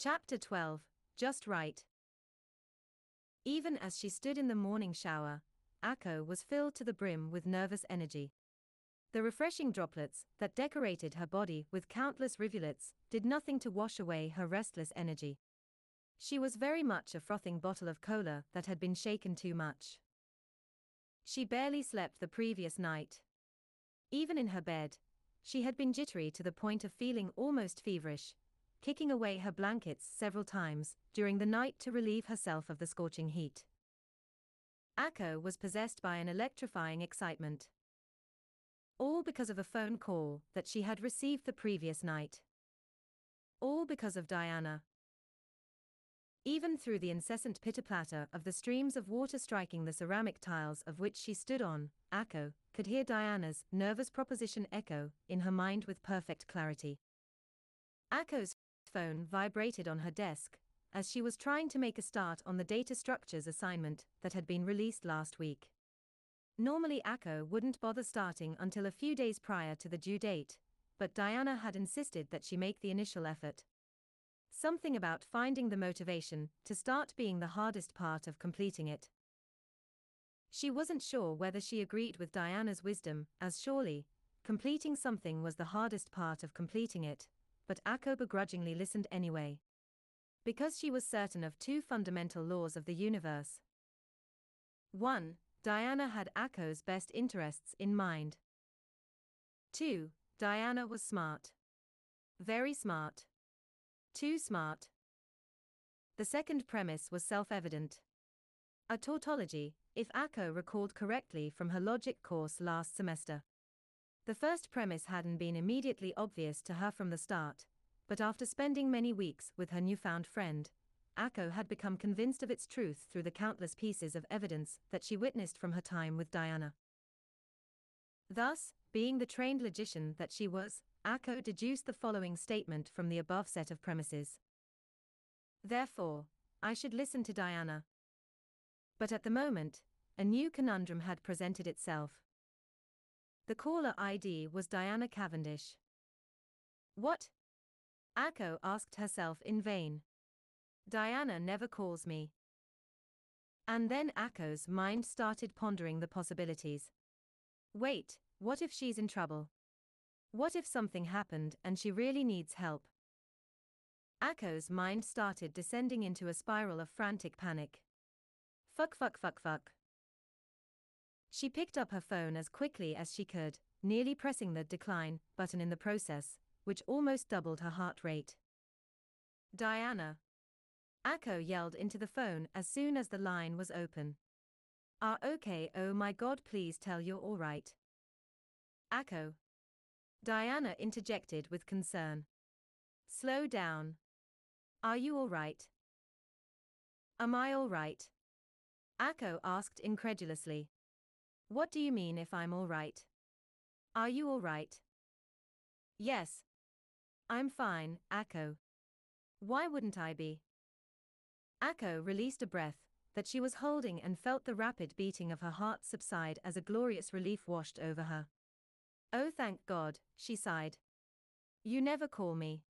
Chapter 12 Just Right. Even as she stood in the morning shower, Akko was filled to the brim with nervous energy. The refreshing droplets that decorated her body with countless rivulets did nothing to wash away her restless energy. She was very much a frothing bottle of cola that had been shaken too much. She barely slept the previous night. Even in her bed, she had been jittery to the point of feeling almost feverish, kicking away her blankets several times during the night to relieve herself of the scorching heat. Akko was possessed by an electrifying excitement. All because of a phone call that she had received the previous night. All because of Diana. Even through the incessant pitter-patter of the streams of water striking the ceramic tiles of which she stood on, Akko could hear Diana's nervous proposition echo in her mind with perfect clarity. Akko's phone vibrated on her desk as she was trying to make a start on the data structures assignment that had been released last week. Normally, Akko wouldn't bother starting until a few days prior to the due date, but Diana had insisted that she make the initial effort. Something about finding the motivation to start being the hardest part of completing it. She wasn't sure whether she agreed with Diana's wisdom, as surely, completing something was the hardest part of completing it, but Akko begrudgingly listened anyway. Because she was certain of two fundamental laws of the universe. 1. Diana had Akko's best interests in mind. 2. Diana was smart. Very smart. Too smart. The second premise was self evident. A tautology, if Akko recalled correctly from her logic course last semester. The first premise hadn't been immediately obvious to her from the start, but after spending many weeks with her newfound friend, Akko had become convinced of its truth through the countless pieces of evidence that she witnessed from her time with Diana. Thus, being the trained logician that she was, Akko deduced the following statement from the above set of premises. Therefore, I should listen to Diana. But at the moment, a new conundrum had presented itself. The caller ID was Diana Cavendish. What? Akko asked herself in vain. Diana never calls me. And then Akko's mind started pondering the possibilities. Wait, what if she's in trouble? What if something happened and she really needs help? Akko's mind started descending into a spiral of frantic panic. Fuck, fuck, fuck, fuck. She picked up her phone as quickly as she could, nearly pressing the decline button in the process, which almost doubled her heart rate. Diana. Akko yelled into the phone as soon as the line was open. Are okay, oh my god, please tell you're alright. Akko. Diana interjected with concern. Slow down. Are you alright? Am I alright? Akko asked incredulously. What do you mean if I'm alright? Are you alright? Yes. I'm fine, Akko. Why wouldn't I be? Akko released a breath that she was holding and felt the rapid beating of her heart subside as a glorious relief washed over her. Oh, thank God, she sighed. You never call me.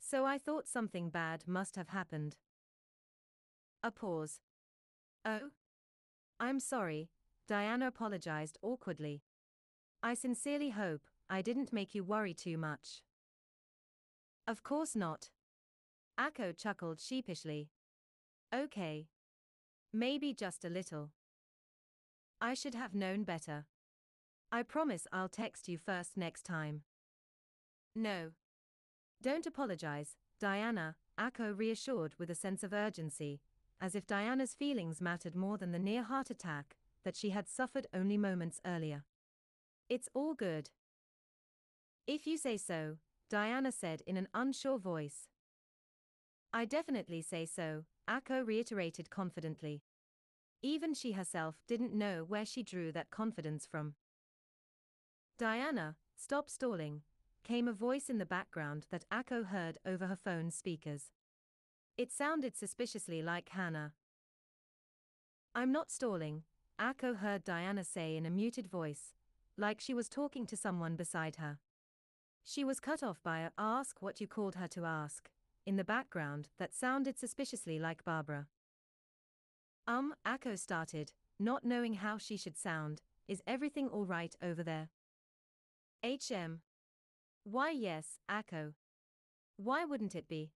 So I thought something bad must have happened. A pause. Oh? I'm sorry, Diana apologized awkwardly. I sincerely hope I didn't make you worry too much. Of course not. Akko chuckled sheepishly. Okay. Maybe just a little. I should have known better. I promise I'll text you first next time. No. Don't apologize, Diana, Akko reassured with a sense of urgency, as if Diana's feelings mattered more than the near heart attack that she had suffered only moments earlier. It's all good. If you say so, Diana said in an unsure voice. I definitely say so, Akko reiterated confidently. Even she herself didn't know where she drew that confidence from. Diana, stop stalling, came a voice in the background that Akko heard over her phone's speakers. It sounded suspiciously like Hannah. I'm not stalling, Akko heard Diana say in a muted voice, like she was talking to someone beside her. She was cut off by a ask what you called her to ask, in the background that sounded suspiciously like Barbara. Um, Akko started, not knowing how she should sound. Is everything all right over there? HM. Why, yes, Akko. Why wouldn't it be?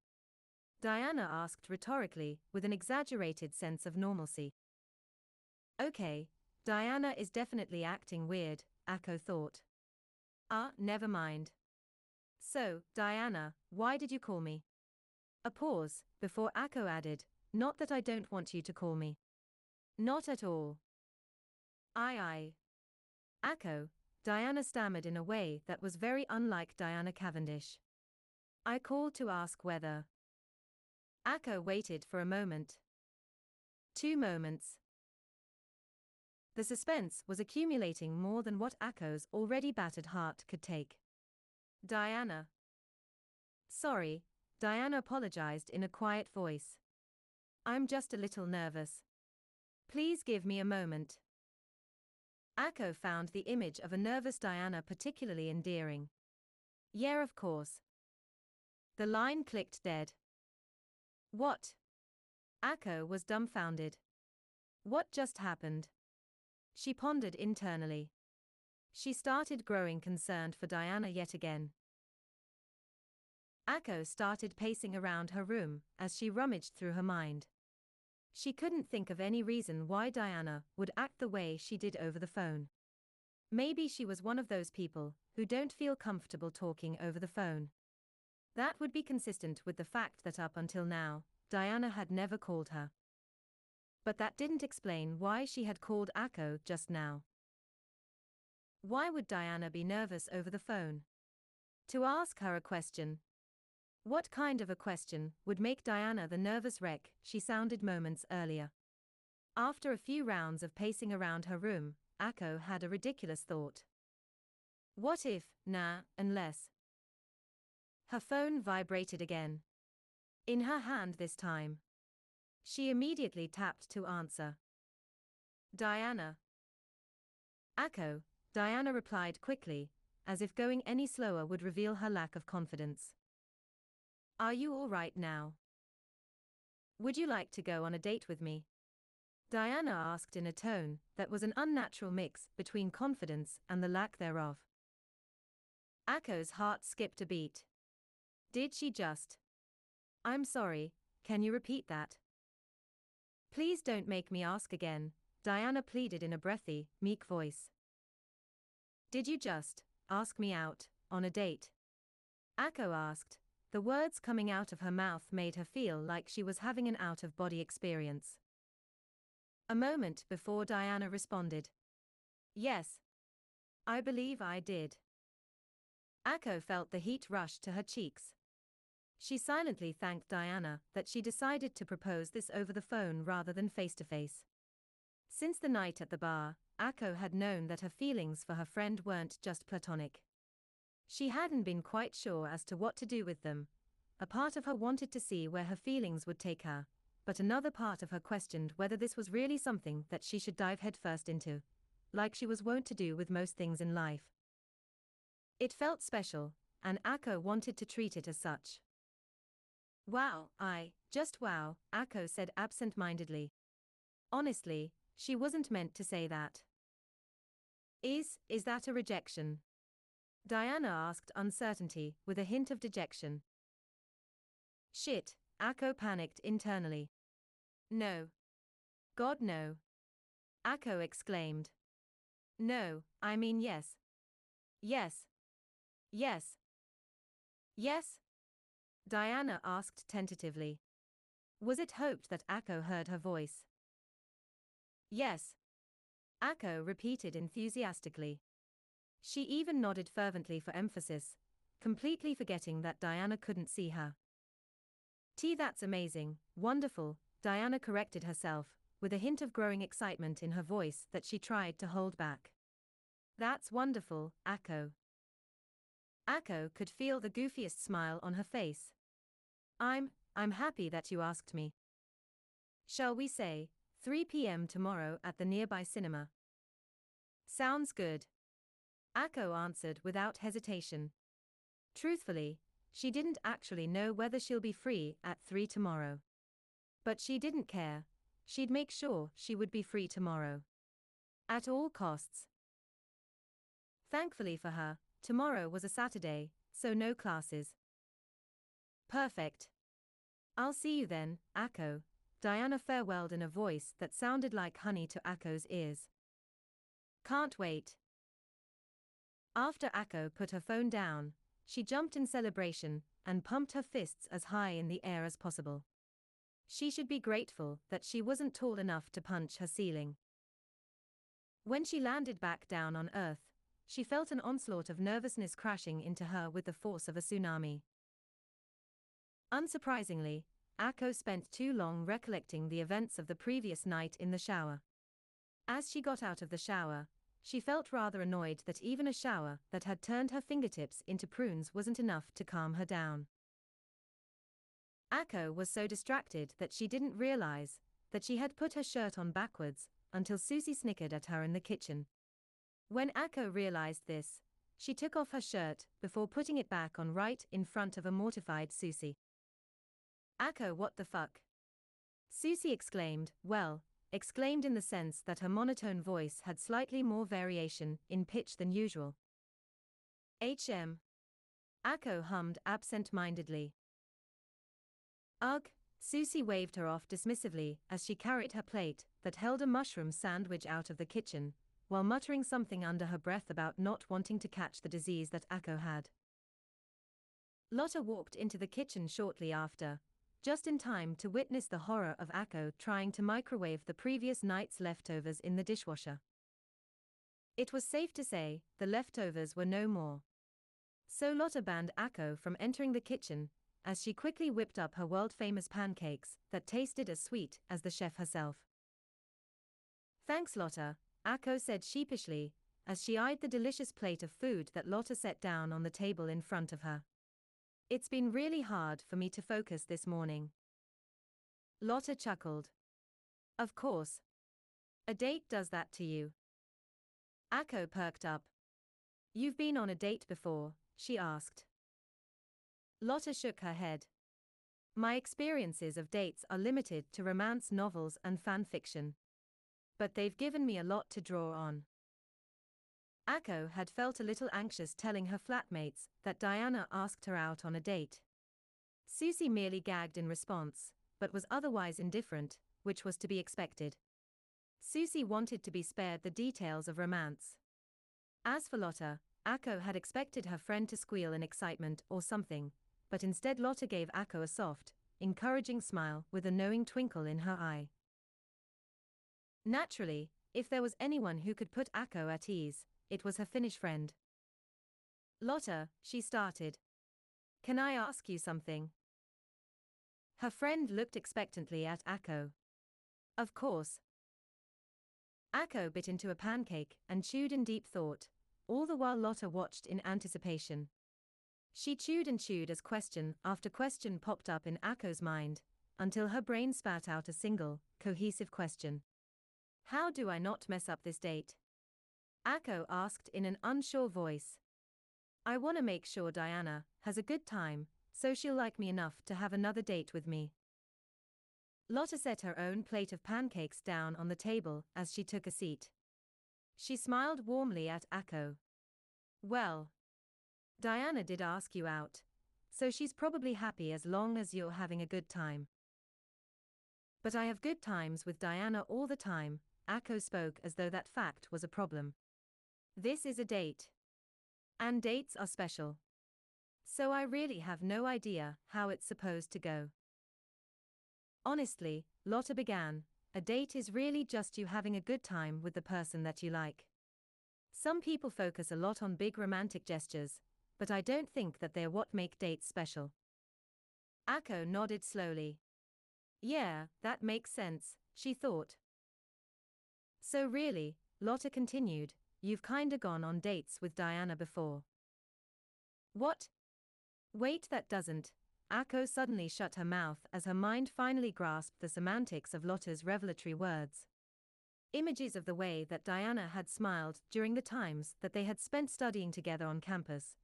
Diana asked rhetorically, with an exaggerated sense of normalcy. Okay, Diana is definitely acting weird, Akko thought. Ah, never mind. So, Diana, why did you call me? A pause, before Akko added, Not that I don't want you to call me. Not at all. Aye aye. Akko, Diana stammered in a way that was very unlike Diana Cavendish. I called to ask whether. Akko waited for a moment. Two moments. The suspense was accumulating more than what Akko's already battered heart could take. Diana. Sorry, Diana apologized in a quiet voice. I'm just a little nervous. Please give me a moment. Akko found the image of a nervous Diana particularly endearing. Yeah, of course. The line clicked dead. What? Akko was dumbfounded. What just happened? She pondered internally. She started growing concerned for Diana yet again. Akko started pacing around her room as she rummaged through her mind. She couldn't think of any reason why Diana would act the way she did over the phone. Maybe she was one of those people who don't feel comfortable talking over the phone. That would be consistent with the fact that up until now, Diana had never called her. But that didn't explain why she had called Akko just now. Why would Diana be nervous over the phone? To ask her a question. What kind of a question would make Diana the nervous wreck she sounded moments earlier? After a few rounds of pacing around her room, Akko had a ridiculous thought. What if, nah, unless? Her phone vibrated again. In her hand this time. She immediately tapped to answer. Diana. Akko, Diana replied quickly, as if going any slower would reveal her lack of confidence. Are you all right now? Would you like to go on a date with me? Diana asked in a tone that was an unnatural mix between confidence and the lack thereof. Akko's heart skipped a beat. Did she just? I'm sorry, can you repeat that? Please don't make me ask again, Diana pleaded in a breathy, meek voice. Did you just ask me out on a date? Akko asked. The words coming out of her mouth made her feel like she was having an out of body experience. A moment before Diana responded. Yes. I believe I did. Akko felt the heat rush to her cheeks. She silently thanked Diana that she decided to propose this over the phone rather than face to face. Since the night at the bar, Akko had known that her feelings for her friend weren't just platonic. She hadn't been quite sure as to what to do with them. A part of her wanted to see where her feelings would take her, but another part of her questioned whether this was really something that she should dive headfirst into, like she was wont to do with most things in life. It felt special, and Akko wanted to treat it as such. Wow, I, just wow, Akko said absent mindedly. Honestly, she wasn't meant to say that. Is, is that a rejection? Diana asked uncertainty, with a hint of dejection. Shit, Akko panicked internally. No. God no. Akko exclaimed. No, I mean yes. Yes. Yes. Yes? Diana asked tentatively. Was it hoped that Akko heard her voice? Yes. Akko repeated enthusiastically. She even nodded fervently for emphasis, completely forgetting that Diana couldn't see her. T that's amazing, wonderful, Diana corrected herself, with a hint of growing excitement in her voice that she tried to hold back. That's wonderful, Akko. Akko could feel the goofiest smile on her face. I'm, I'm happy that you asked me. Shall we say, 3 p.m. tomorrow at the nearby cinema? Sounds good. Akko answered without hesitation. Truthfully, she didn't actually know whether she'll be free at 3 tomorrow. But she didn't care, she'd make sure she would be free tomorrow. At all costs. Thankfully for her, tomorrow was a Saturday, so no classes. Perfect. I'll see you then, Akko, Diana farewelled in a voice that sounded like honey to Akko's ears. Can't wait. After Akko put her phone down, she jumped in celebration and pumped her fists as high in the air as possible. She should be grateful that she wasn't tall enough to punch her ceiling. When she landed back down on Earth, she felt an onslaught of nervousness crashing into her with the force of a tsunami. Unsurprisingly, Akko spent too long recollecting the events of the previous night in the shower. As she got out of the shower, she felt rather annoyed that even a shower that had turned her fingertips into prunes wasn't enough to calm her down. Akko was so distracted that she didn't realize that she had put her shirt on backwards until Sucy snickered at her in the kitchen. When Akko realized this, she took off her shirt before putting it back on right in front of a mortified Sucy. Akko, what the fuck? Sucy exclaimed, well, exclaimed in the sense that her monotone voice had slightly more variation in pitch than usual. HM. Akko hummed absent mindedly. Ugh, Sucy waved her off dismissively as she carried her plate that held a mushroom sandwich out of the kitchen, while muttering something under her breath about not wanting to catch the disease that Akko had. Lotte walked into the kitchen shortly after, just in time to witness the horror of Akko trying to microwave the previous night's leftovers in the dishwasher. It was safe to say, the leftovers were no more. So Lotte banned Akko from entering the kitchen, as she quickly whipped up her world famous pancakes that tasted as sweet as the chef herself. Thanks, Lotte, Akko said sheepishly, as she eyed the delicious plate of food that Lotte set down on the table in front of her. It's been really hard for me to focus this morning. Lotte chuckled. Of course. A date does that to you. Akko perked up. You've been on a date before, she asked. Lotte shook her head. My experiences of dates are limited to romance novels and fan fiction. But they've given me a lot to draw on. Akko had felt a little anxious telling her flatmates that Diana asked her out on a date. Sucy merely gagged in response, but was otherwise indifferent, which was to be expected. Sucy wanted to be spared the details of romance. As for Lotte, Akko had expected her friend to squeal in excitement or something, but instead Lotte gave Akko a soft, encouraging smile with a knowing twinkle in her eye. Naturally, if there was anyone who could put Akko at ease, it was her Finnish friend. Lotte, she started. Can I ask you something? Her friend looked expectantly at Akko. Of course. Akko bit into a pancake and chewed in deep thought, all the while Lotte watched in anticipation. She chewed and chewed as question after question popped up in Akko's mind, until her brain spat out a single, cohesive question. How do I not mess up this date? Akko asked in an unsure voice. I want to make sure Diana has a good time, so she'll like me enough to have another date with me. Lotte set her own plate of pancakes down on the table as she took a seat. She smiled warmly at Akko. Well, Diana did ask you out, so she's probably happy as long as you're having a good time. But I have good times with Diana all the time, Akko spoke as though that fact was a problem. This is a date. And dates are special. So I really have no idea how it's supposed to go. Honestly, Lotte began, a date is really just you having a good time with the person that you like. Some people focus a lot on big romantic gestures, but I don't think that they're what make dates special. Akko nodded slowly. Yeah, that makes sense, she thought. So really, Lotte continued, You've kinda gone on dates with Diana before. What? Wait, that doesn't. Akko suddenly shut her mouth as her mind finally grasped the semantics of Lotte's revelatory words. Images of the way that Diana had smiled during the times that they had spent studying together on campus,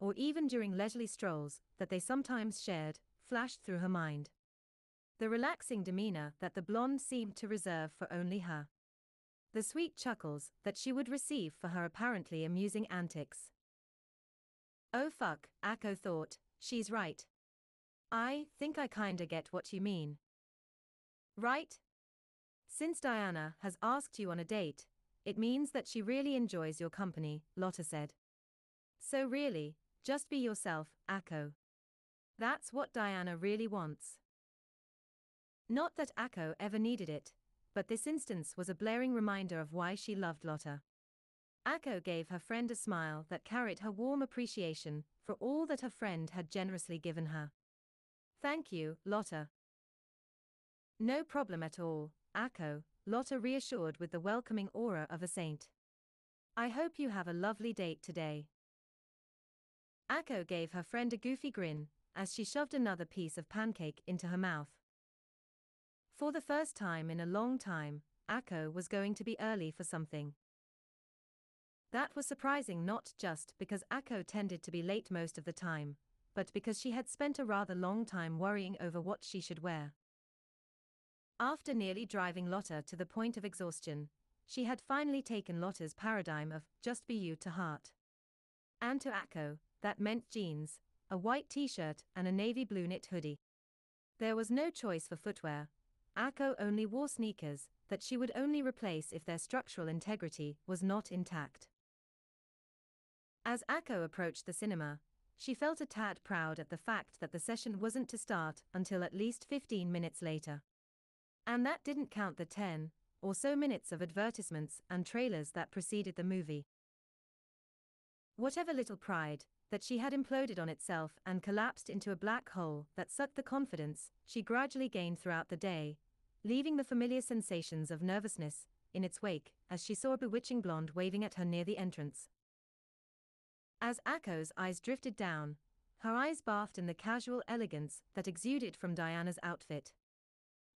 or even during leisurely strolls that they sometimes shared, flashed through her mind. The relaxing demeanor that the blonde seemed to reserve for only her. The sweet chuckles that she would receive for her apparently amusing antics. Oh fuck, Akko thought, she's right. I think I kinda get what you mean. Right? Since Diana has asked you on a date, it means that she really enjoys your company, Lotte said. So really, just be yourself, Akko. That's what Diana really wants. Not that Akko ever needed it, but this instance was a blaring reminder of why she loved Lotte. Akko gave her friend a smile that carried her warm appreciation for all that her friend had generously given her. Thank you, Lotte. No problem at all, Akko, Lotte reassured with the welcoming aura of a saint. I hope you have a lovely date today. Akko gave her friend a goofy grin as she shoved another piece of pancake into her mouth. For the first time in a long time, Akko was going to be early for something. That was surprising not just because Akko tended to be late most of the time, but because she had spent a rather long time worrying over what she should wear. After nearly driving Lotte to the point of exhaustion, she had finally taken Lotte's paradigm of just be you to heart. And to Akko, that meant jeans, a white t shirt, and a navy blue knit hoodie. There was no choice for footwear. Akko only wore sneakers that she would only replace if their structural integrity was not intact. As Akko approached the cinema, she felt a tad proud at the fact that the session wasn't to start until at least 15 minutes later. And that didn't count the 10 or so minutes of advertisements and trailers that preceded the movie. Whatever little pride that she had imploded on itself and collapsed into a black hole that sucked the confidence she gradually gained throughout the day, leaving the familiar sensations of nervousness in its wake as she saw a bewitching blonde waving at her near the entrance. As Akko's eyes drifted down, her eyes bathed in the casual elegance that exuded from Diana's outfit.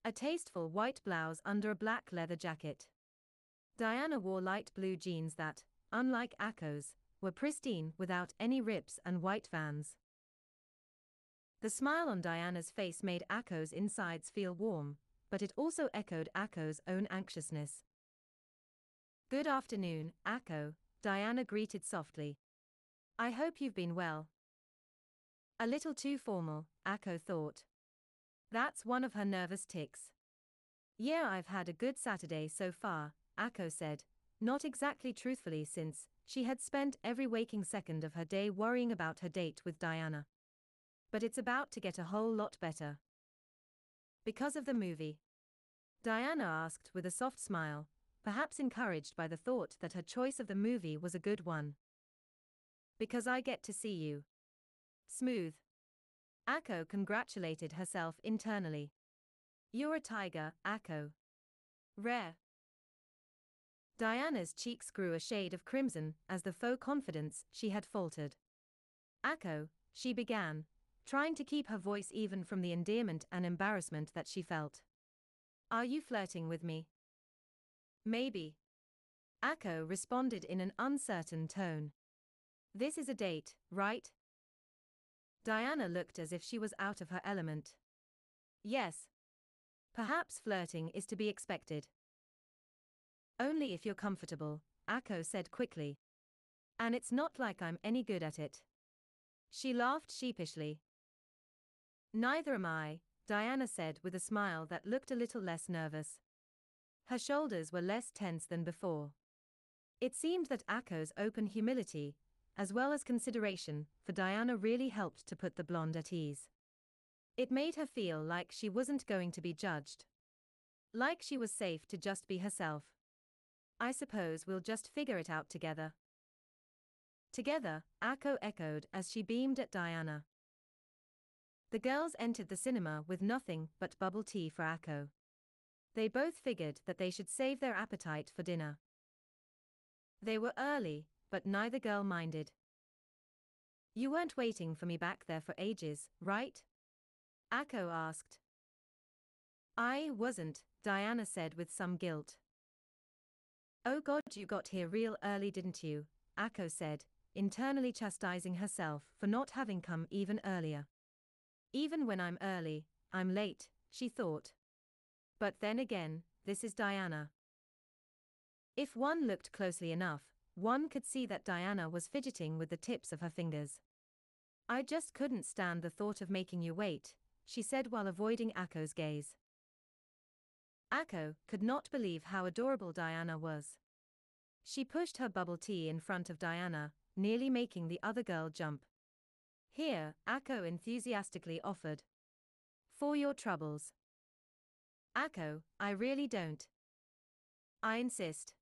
A tasteful white blouse under a black leather jacket. Diana wore light blue jeans that, unlike Akko's, were pristine without any rips and white vans. The smile on Diana's face made Akko's insides feel warm, but it also echoed Akko's own anxiousness. Good afternoon, Akko, Diana greeted softly. I hope you've been well. A little too formal, Akko thought. That's one of her nervous tics. Yeah, I've had a good Saturday so far, Akko said, not exactly truthfully since she had spent every waking second of her day worrying about her date with Diana. But it's about to get a whole lot better. Because of the movie. Diana asked with a soft smile, perhaps encouraged by the thought that her choice of the movie was a good one. Because I get to see you. Smooth. Akko congratulated herself internally. You're a tiger, Akko. Rare. Diana's cheeks grew a shade of crimson as the faux confidence she had faltered. Akko, she began, trying to keep her voice even from the endearment and embarrassment that she felt. Are you flirting with me? Maybe. Akko responded in an uncertain tone. This is a date, right? Diana looked as if she was out of her element. Yes. Perhaps flirting is to be expected. Only if you're comfortable, Akko said quickly. And it's not like I'm any good at it. She laughed sheepishly. Neither am I, Diana said with a smile that looked a little less nervous. Her shoulders were less tense than before. It seemed that Akko's open humility as well as consideration, for Diana really helped to put the blonde at ease. It made her feel like she wasn't going to be judged. Like she was safe to just be herself. I suppose we'll just figure it out together. Together, Akko echoed as she beamed at Diana. The girls entered the cinema with nothing but bubble tea for Akko. They both figured that they should save their appetite for dinner. They were early, but neither girl minded. You weren't waiting for me back there for ages, right? Akko asked. I wasn't, Diana said with some guilt. Oh god, you got here real early, didn't you? Akko said, internally chastising herself for not having come even earlier. Even when I'm early, I'm late, she thought. But then again, this is Diana. If one looked closely enough, one could see that Diana was fidgeting with the tips of her fingers. I just couldn't stand the thought of making you wait, she said while avoiding Akko's gaze. Akko could not believe how adorable Diana was. She pushed her bubble tea in front of Diana, nearly making the other girl jump. Here, Akko enthusiastically offered. For your troubles. Akko, I really don't. I insist.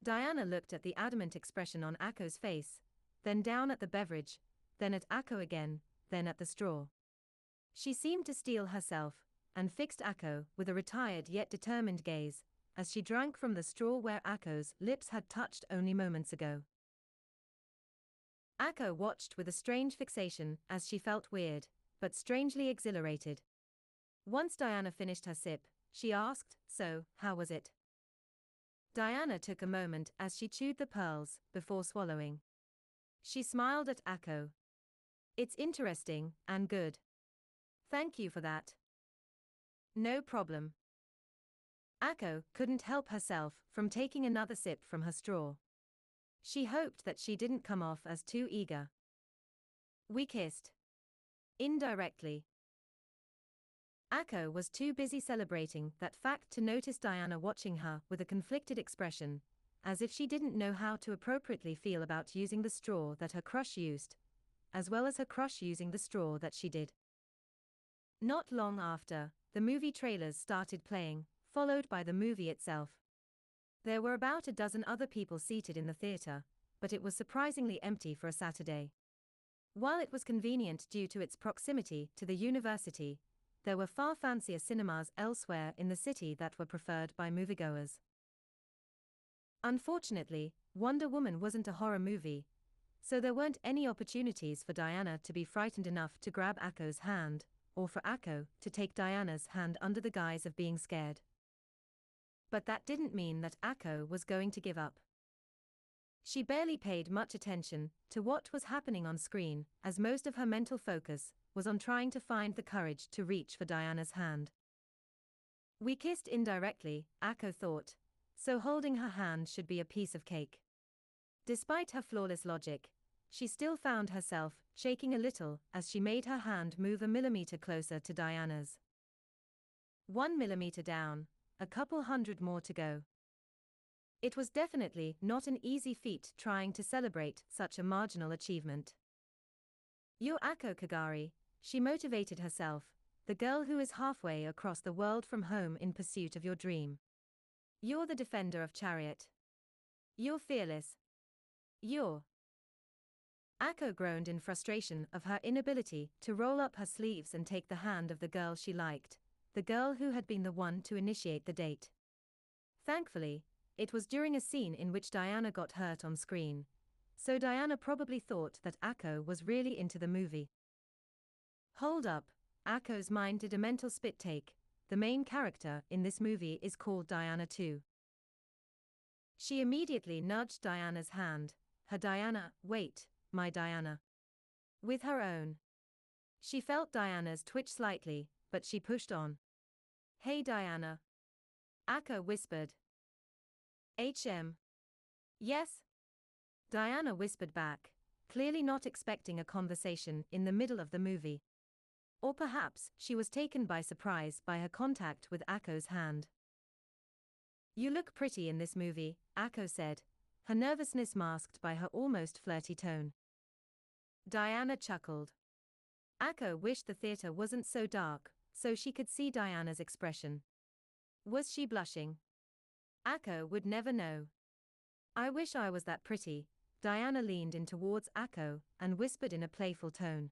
Diana looked at the adamant expression on Akko's face, then down at the beverage, then at Akko again, then at the straw. She seemed to steel herself, and fixed Akko with a retired yet determined gaze, as she drank from the straw where Akko's lips had touched only moments ago. Akko watched with a strange fixation as she felt weird, but strangely exhilarated. Once Diana finished her sip, she asked, So, how was it? Diana took a moment as she chewed the pearls, before swallowing. She smiled at Akko. It's interesting and good. Thank you for that. No problem. Akko couldn't help herself from taking another sip from her straw. She hoped that she didn't come off as too eager. We kissed. Indirectly. Akko was too busy celebrating that fact to notice Diana watching her with a conflicted expression, as if she didn't know how to appropriately feel about using the straw that her crush used, as well as her crush using the straw that she did. Not long after, the movie trailers started playing, followed by the movie itself. There were about a dozen other people seated in the theater, but it was surprisingly empty for a Saturday. While it was convenient due to its proximity to the university, there were far fancier cinemas elsewhere in the city that were preferred by moviegoers. Unfortunately, Wonder Woman wasn't a horror movie, so there weren't any opportunities for Diana to be frightened enough to grab Akko's hand, or for Akko to take Diana's hand under the guise of being scared. But that didn't mean that Akko was going to give up. She barely paid much attention to what was happening on screen, as most of her mental focus was on trying to find the courage to reach for Diana's hand. We kissed indirectly, Akko thought, so holding her hand should be a piece of cake. Despite her flawless logic, she still found herself shaking a little as she made her hand move a millimeter closer to Diana's. One millimeter down, a couple hundred more to go. It was definitely not an easy feat trying to celebrate such a marginal achievement. You're Akko Kagari, she motivated herself, the girl who is halfway across the world from home in pursuit of your dream. You're the defender of Chariot. You're fearless. You're. Akko groaned in frustration of her inability to roll up her sleeves and take the hand of the girl she liked, the girl who had been the one to initiate the date. Thankfully, it was during a scene in which Diana got hurt on screen, so Diana probably thought that Akko was really into the movie. Hold up, Akko's mind did a mental spit take, the main character in this movie is called Diana too. She immediately nudged Diana's hand, her Diana, wait, my Diana. With her own. She felt Diana's twitch slightly, but she pushed on. Hey Diana. Akko whispered. HM. Yes? Diana whispered back, clearly not expecting a conversation in the middle of the movie. Or perhaps she was taken by surprise by her contact with Akko's hand. You look pretty in this movie, Akko said, her nervousness masked by her almost flirty tone. Diana chuckled. Akko wished the theater wasn't so dark, so she could see Diana's expression. Was she blushing? Akko would never know. I wish I was that pretty, Diana leaned in towards Akko and whispered in a playful tone.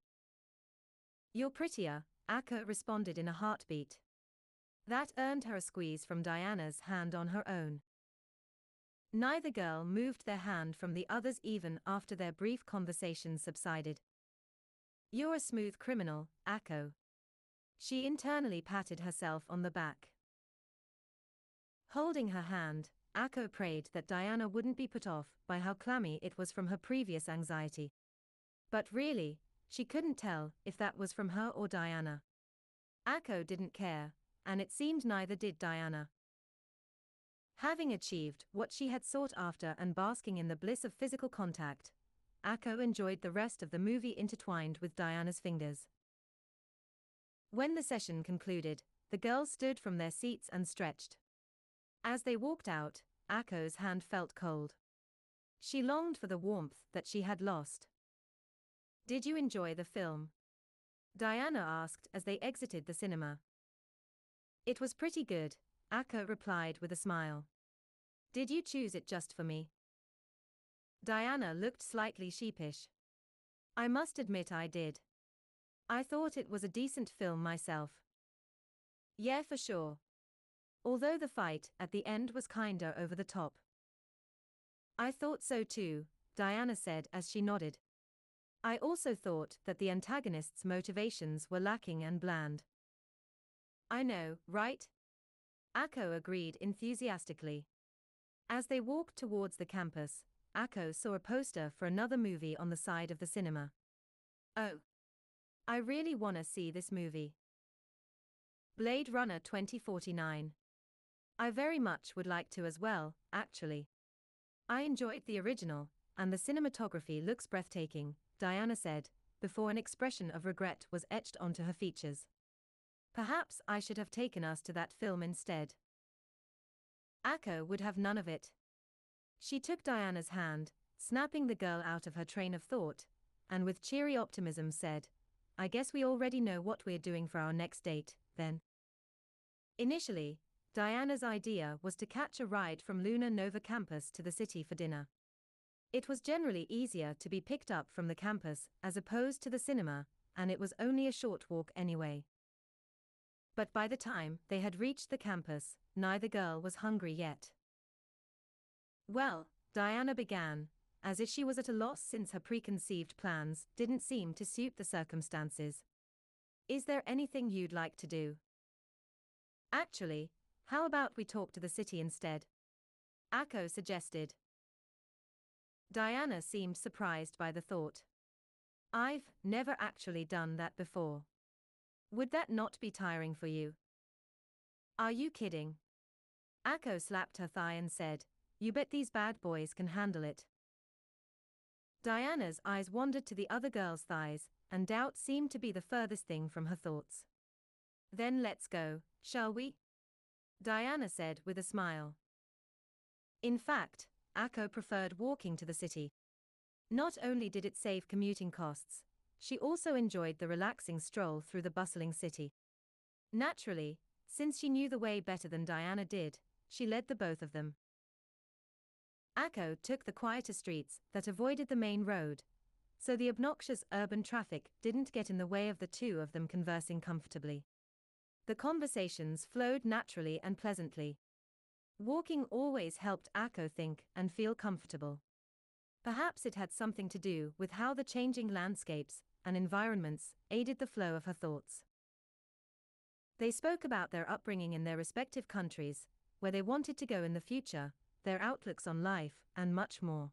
You're prettier, Akko responded in a heartbeat. That earned her a squeeze from Diana's hand on her own. Neither girl moved their hand from the other's even after their brief conversation subsided. You're a smooth criminal, Akko. She internally patted herself on the back. Holding her hand, Akko prayed that Diana wouldn't be put off by how clammy it was from her previous anxiety. But really, she couldn't tell if that was from her or Diana. Akko didn't care, and it seemed neither did Diana. Having achieved what she had sought after and basking in the bliss of physical contact, Akko enjoyed the rest of the movie intertwined with Diana's fingers. When the session concluded, the girls stood from their seats and stretched. As they walked out, Akko's hand felt cold. She longed for the warmth that she had lost. Did you enjoy the film? Diana asked as they exited the cinema. It was pretty good, Akko replied with a smile. Did you choose it just for me? Diana looked slightly sheepish. I must admit I did. I thought it was a decent film myself. Yeah, for sure. Although the fight at the end was kinda over the top. I thought so too, Diana said as she nodded. I also thought that the antagonist's motivations were lacking and bland. I know, right? Akko agreed enthusiastically. As they walked towards the campus, Akko saw a poster for another movie on the side of the cinema. Oh. I really wanna see this movie. Blade Runner 2049. I very much would like to as well, actually. I enjoyed the original, and the cinematography looks breathtaking, Diana said, before an expression of regret was etched onto her features. Perhaps I should have taken us to that film instead. Akko would have none of it. She took Diana's hand, snapping the girl out of her train of thought, and with cheery optimism said, I guess we already know what we're doing for our next date, then. Initially, Diana's idea was to catch a ride from Luna Nova campus to the city for dinner. It was generally easier to be picked up from the campus as opposed to the cinema, and it was only a short walk anyway. But by the time they had reached the campus, neither girl was hungry yet. Well, Diana began, as if she was at a loss since her preconceived plans didn't seem to suit the circumstances. Is there anything you'd like to do? Actually, how about we talk to the city instead? Akko suggested. Diana seemed surprised by the thought. I've never actually done that before. Would that not be tiring for you? Are you kidding? Akko slapped her thigh and said, You bet these bad boys can handle it. Diana's eyes wandered to the other girl's thighs, and doubt seemed to be the furthest thing from her thoughts. Then let's go, shall we? Diana said with a smile. In fact, Akko preferred walking to the city. Not only did it save commuting costs, she also enjoyed the relaxing stroll through the bustling city. Naturally, since she knew the way better than Diana did, she led the both of them. Akko took the quieter streets that avoided the main road, so the obnoxious urban traffic didn't get in the way of the two of them conversing comfortably. The conversations flowed naturally and pleasantly. Walking always helped Akko think and feel comfortable. Perhaps it had something to do with how the changing landscapes and environments aided the flow of her thoughts. They spoke about their upbringing in their respective countries, where they wanted to go in the future, their outlooks on life, and much more.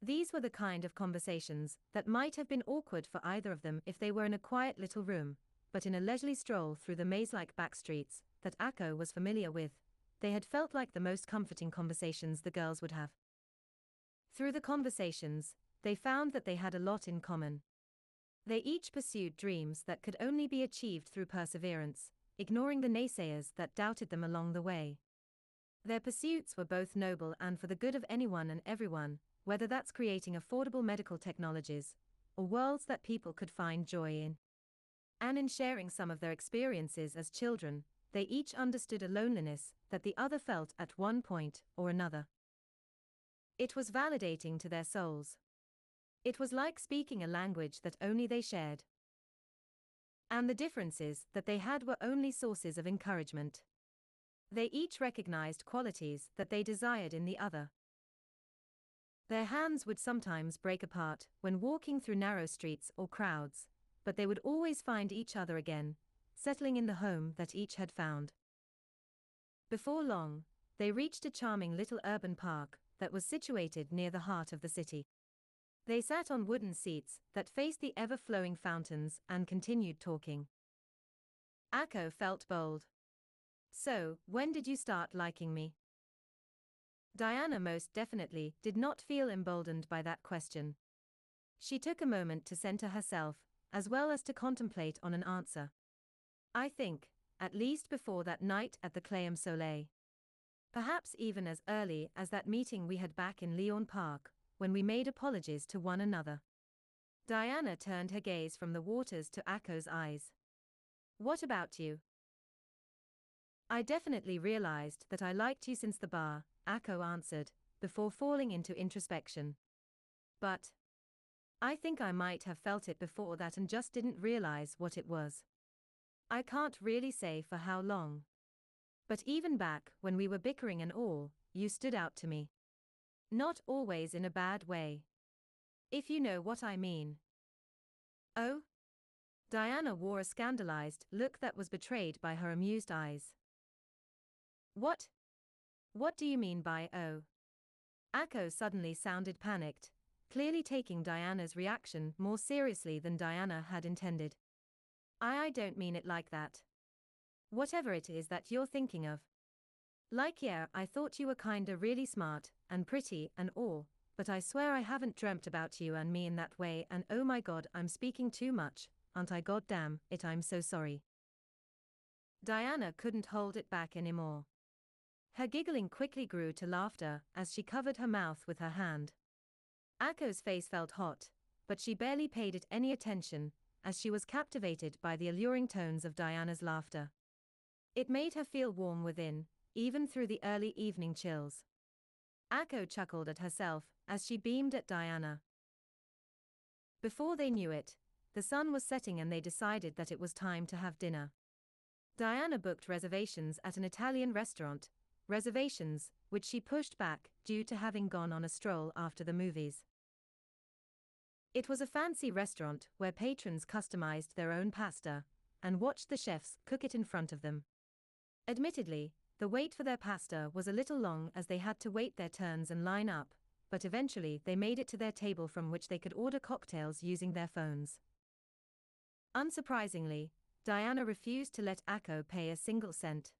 These were the kind of conversations that might have been awkward for either of them if they were in a quiet little room, but in a leisurely stroll through the maze like back streets that Akko was familiar with, they had felt like the most comforting conversations the girls would have. Through the conversations, they found that they had a lot in common. They each pursued dreams that could only be achieved through perseverance, ignoring the naysayers that doubted them along the way. Their pursuits were both noble and for the good of anyone and everyone, whether that's creating affordable medical technologies or worlds that people could find joy in. And in sharing some of their experiences as children, they each understood a loneliness that the other felt at one point or another. It was validating to their souls. It was like speaking a language that only they shared. And the differences that they had were only sources of encouragement. They each recognized qualities that they desired in the other. Their hands would sometimes break apart when walking through narrow streets or crowds, but they would always find each other again, settling in the home that each had found. Before long, they reached a charming little urban park that was situated near the heart of the city. They sat on wooden seats that faced the ever flowing fountains and continued talking. Akko felt bold. So, when did you start liking me? Diana most definitely did not feel emboldened by that question. She took a moment to center herself, as well as to contemplate on an answer. I think, at least before that night at the Clayam Soleil. Perhaps even as early as that meeting we had back in Leon Park, when we made apologies to one another. Diana turned her gaze from the waters to Akko's eyes. What about you? I definitely realized that I liked you since the bar, Akko answered, before falling into introspection. But. I think I might have felt it before that and just didn't realize what it was. I can't really say for how long. But even back when we were bickering and all, you stood out to me. Not always in a bad way. If you know what I mean. Oh? Diana wore a scandalized look that was betrayed by her amused eyes. What? What do you mean by oh? Akko suddenly sounded panicked, clearly taking Diana's reaction more seriously than Diana had intended. I, I don't mean it like that. Whatever it is that you're thinking of. Like, yeah, I thought you were kinda really smart, and pretty, and all, but I swear I haven't dreamt about you and me in that way, and oh my god, I'm speaking too much, aren't I goddamn it, I'm so sorry. Diana couldn't hold it back anymore. Her giggling quickly grew to laughter as she covered her mouth with her hand. Akko's face felt hot, but she barely paid it any attention, as she was captivated by the alluring tones of Diana's laughter. It made her feel warm within, even through the early evening chills. Akko chuckled at herself as she beamed at Diana. Before they knew it, the sun was setting and they decided that it was time to have dinner. Diana booked reservations at an Italian restaurant, reservations which she pushed back due to having gone on a stroll after the movies. It was a fancy restaurant where patrons customized their own pasta and watched the chefs cook it in front of them. Admittedly, the wait for their pasta was a little long as they had to wait their turns and line up, but eventually they made it to their table from which they could order cocktails using their phones. Unsurprisingly, Diana refused to let Akko pay a single cent.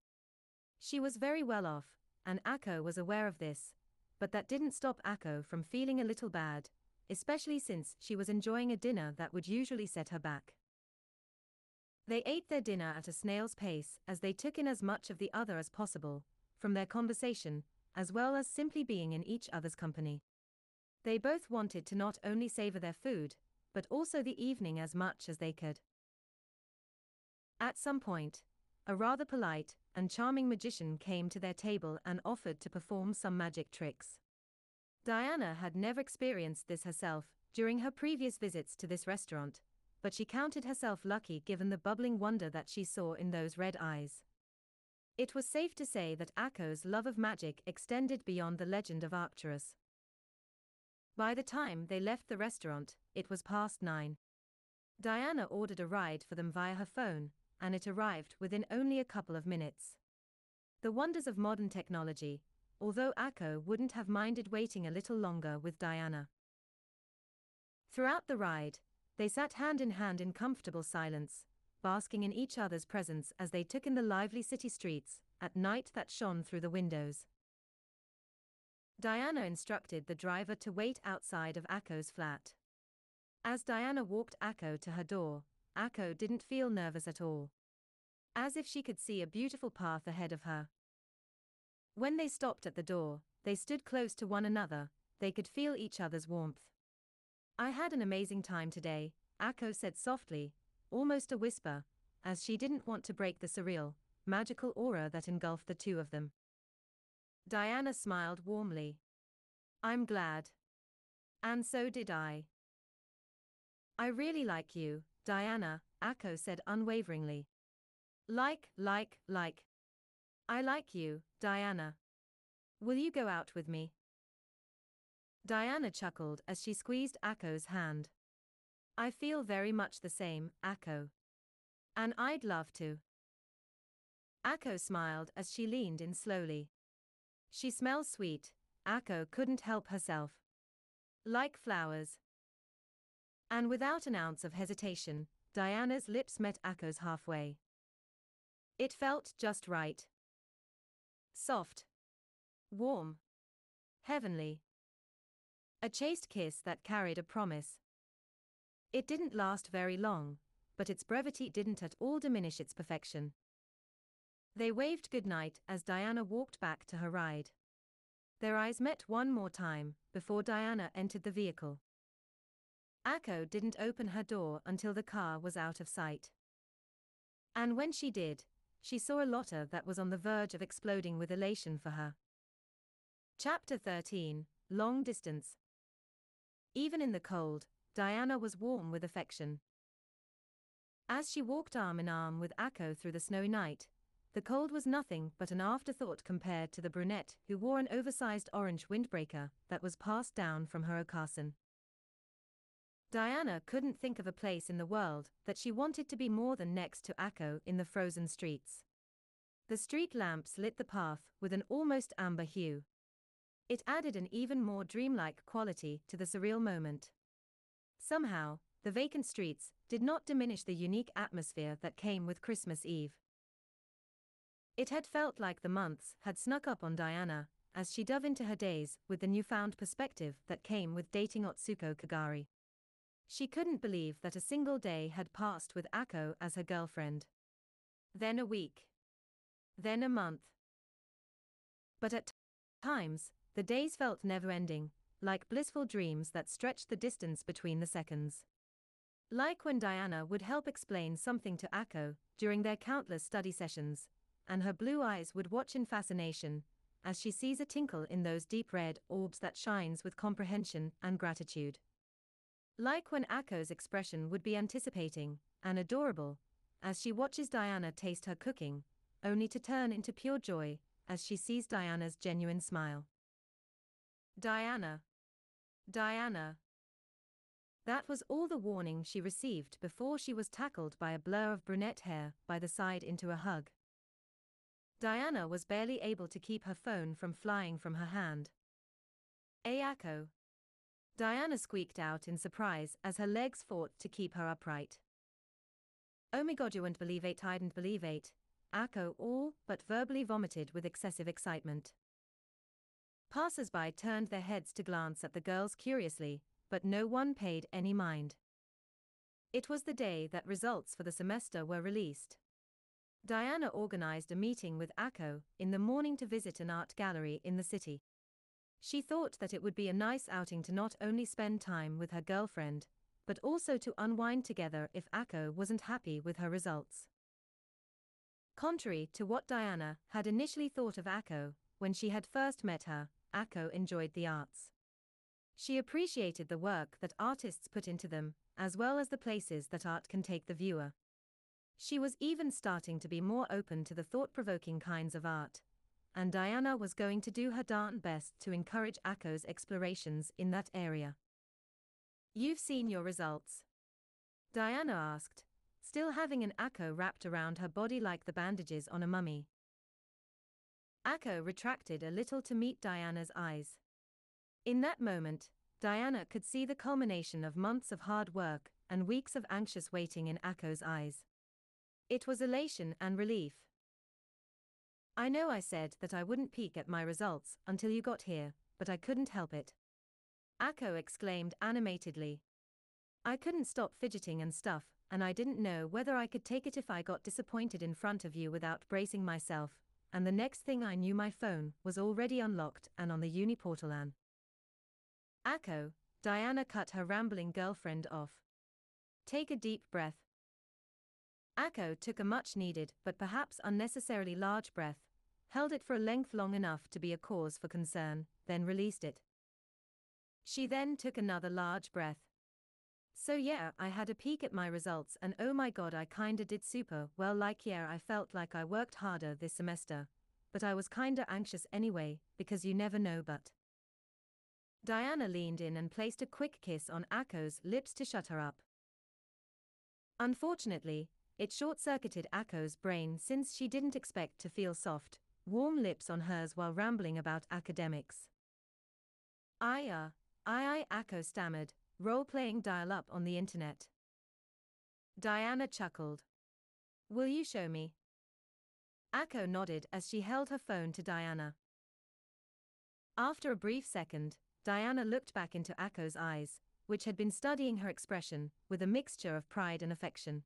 She was very well off, and Akko was aware of this, but that didn't stop Akko from feeling a little bad, especially since she was enjoying a dinner that would usually set her back. They ate their dinner at a snail's pace as they took in as much of the other as possible, from their conversation, as well as simply being in each other's company. They both wanted to not only savor their food, but also the evening as much as they could. At some point, a rather polite and charming magician came to their table and offered to perform some magic tricks. Diana had never experienced this herself during her previous visits to this restaurant, but she counted herself lucky given the bubbling wonder that she saw in those red eyes. It was safe to say that Akko's love of magic extended beyond the legend of Arcturus. By the time they left the restaurant, it was past nine. Diana ordered a ride for them via her phone, and it arrived within only a couple of minutes. The wonders of modern technology, although Akko wouldn't have minded waiting a little longer with Diana. Throughout the ride, they sat hand in hand in comfortable silence, basking in each other's presence as they took in the lively city streets, at night that shone through the windows. Diana instructed the driver to wait outside of Akko's flat. As Diana walked Akko to her door, Akko didn't feel nervous at all. As if she could see a beautiful path ahead of her. When they stopped at the door, they stood close to one another, they could feel each other's warmth. I had an amazing time today, Akko said softly, almost a whisper, as she didn't want to break the surreal, magical aura that engulfed the two of them. Diana smiled warmly. I'm glad. And so did I. I really like you, Diana, Akko said unwaveringly. Like, like, like. I like you, Diana. Will you go out with me? Diana chuckled as she squeezed Akko's hand. I feel very much the same, Akko. And I'd love to. Akko smiled as she leaned in slowly. She smells sweet, Akko couldn't help herself. Like flowers. And without an ounce of hesitation, Diana's lips met Akko's halfway. It felt just right. Soft. Warm. Heavenly. A chaste kiss that carried a promise. It didn't last very long, but its brevity didn't at all diminish its perfection. They waved goodnight as Diana walked back to her ride. Their eyes met one more time, before Diana entered the vehicle. Akko didn't open her door until the car was out of sight. And when she did, she saw a Lotte that was on the verge of exploding with elation for her. Chapter 13 Long Distance Even in the cold, Diana was warm with affection. As she walked arm in arm with Akko through the snowy night, the cold was nothing but an afterthought compared to the brunette who wore an oversized orange windbreaker that was passed down from her okaasan. Diana couldn't think of a place in the world that she wanted to be more than next to Akko in the frozen streets. The street lamps lit the path with an almost amber hue. It added an even more dreamlike quality to the surreal moment. Somehow, the vacant streets did not diminish the unique atmosphere that came with Christmas Eve. It had felt like the months had snuck up on Diana as she dove into her days with the newfound perspective that came with dating Atsuko Kagari. She couldn't believe that a single day had passed with Akko as her girlfriend. Then a week. Then a month. But at times, the days felt never ending, like blissful dreams that stretched the distance between the seconds. Like when Diana would help explain something to Akko during their countless study sessions, and her blue eyes would watch in fascination as she sees a tinkle in those deep red orbs that shines with comprehension and gratitude. Like when Akko's expression would be anticipating and adorable as she watches Diana taste her cooking, only to turn into pure joy as she sees Diana's genuine smile. Diana. Diana. That was all the warning she received before she was tackled by a blur of brunette hair by the side into a hug. Diana was barely able to keep her phone from flying from her hand. Ayako. Diana squeaked out in surprise as her legs fought to keep her upright. Oh my god, you wouldn't believe it, I didn't believe it. Akko all but verbally vomited with excessive excitement. Passers-by turned their heads to glance at the girls curiously, but no one paid any mind. It was the day that results for the semester were released. Diana organized a meeting with Akko in the morning to visit an art gallery in the city. She thought that it would be a nice outing to not only spend time with her girlfriend, but also to unwind together if Akko wasn't happy with her results. Contrary to what Diana had initially thought of Akko when she had first met her, Akko enjoyed the arts. She appreciated the work that artists put into them, as well as the places that art can take the viewer. She was even starting to be more open to the thought provoking kinds of art. And Diana was going to do her darn best to encourage Akko's explorations in that area. You've seen your results? Diana asked, still having an Akko wrapped around her body like the bandages on a mummy. Akko retracted a little to meet Diana's eyes. In that moment, Diana could see the culmination of months of hard work and weeks of anxious waiting in Akko's eyes. It was elation and relief. I know I said that I wouldn't peek at my results until you got here, but I couldn't help it. Akko exclaimed animatedly. I couldn't stop fidgeting and stuff, and I didn't know whether I could take it if I got disappointed in front of you without bracing myself, and the next thing I knew my phone was already unlocked and on the uni portalan. Akko, Diana cut her rambling girlfriend off. Take a deep breath, Akko took a much needed but perhaps unnecessarily large breath, held it for a length long enough to be a cause for concern, then released it. She then took another large breath. So yeah, I had a peek at my results and oh my god I kinda did super well like yeah I felt like I worked harder this semester. But I was kinda anxious anyway, because you never know but. Diana leaned in and placed a quick kiss on Akko's lips to shut her up. Unfortunately, it short circuited Akko's brain since she didn't expect to feel soft, warm lips on hers while rambling about academics. I, uh, I, I, Akko stammered, role playing dial up on the internet. Diana chuckled. Will you show me? Akko nodded as she held her phone to Diana. After a brief second, Diana looked back into Akko's eyes, which had been studying her expression, with a mixture of pride and affection.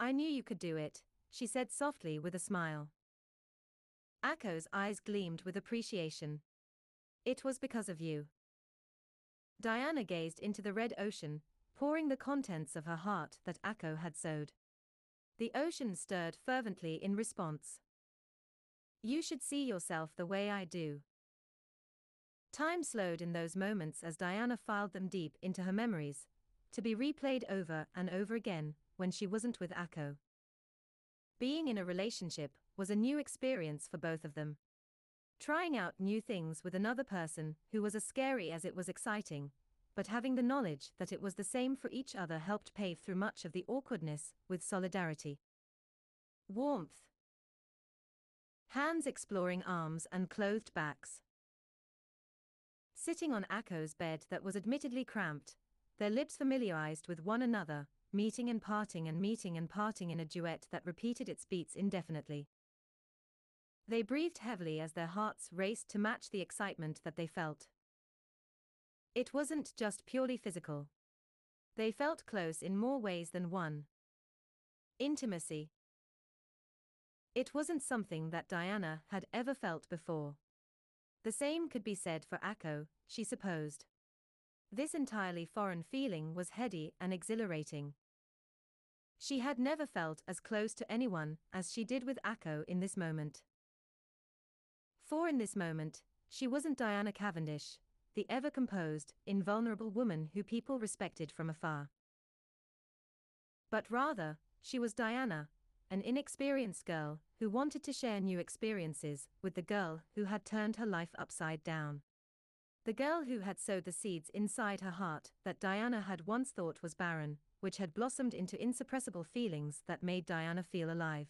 I knew you could do it, she said softly with a smile. Akko's eyes gleamed with appreciation. It was because of you. Diana gazed into the red ocean, pouring the contents of her heart that Akko had sowed. The ocean stirred fervently in response. You should see yourself the way I do. Time slowed in those moments as Diana filed them deep into her memories, to be replayed over and over again when she wasn't with Akko. Being in a relationship was a new experience for both of them. Trying out new things with another person who was as scary as it was exciting, but having the knowledge that it was the same for each other helped pave through much of the awkwardness with solidarity. Warmth. Hands exploring arms and clothed backs. Sitting on Akko's bed that was admittedly cramped, their lips familiarized with one another, meeting and parting and meeting and parting in a duet that repeated its beats indefinitely. They breathed heavily as their hearts raced to match the excitement that they felt. It wasn't just purely physical. They felt close in more ways than one. Intimacy. It wasn't something that Diana had ever felt before. The same could be said for Akko, she supposed. This entirely foreign feeling was heady and exhilarating. She had never felt as close to anyone as she did with Akko in this moment. For in this moment, she wasn't Diana Cavendish, the ever composed, invulnerable woman who people respected from afar. But rather, she was Diana, an inexperienced girl who wanted to share new experiences with the girl who had turned her life upside down. The girl who had sowed the seeds inside her heart that Diana had once thought was barren, which had blossomed into insuppressible feelings that made Diana feel alive.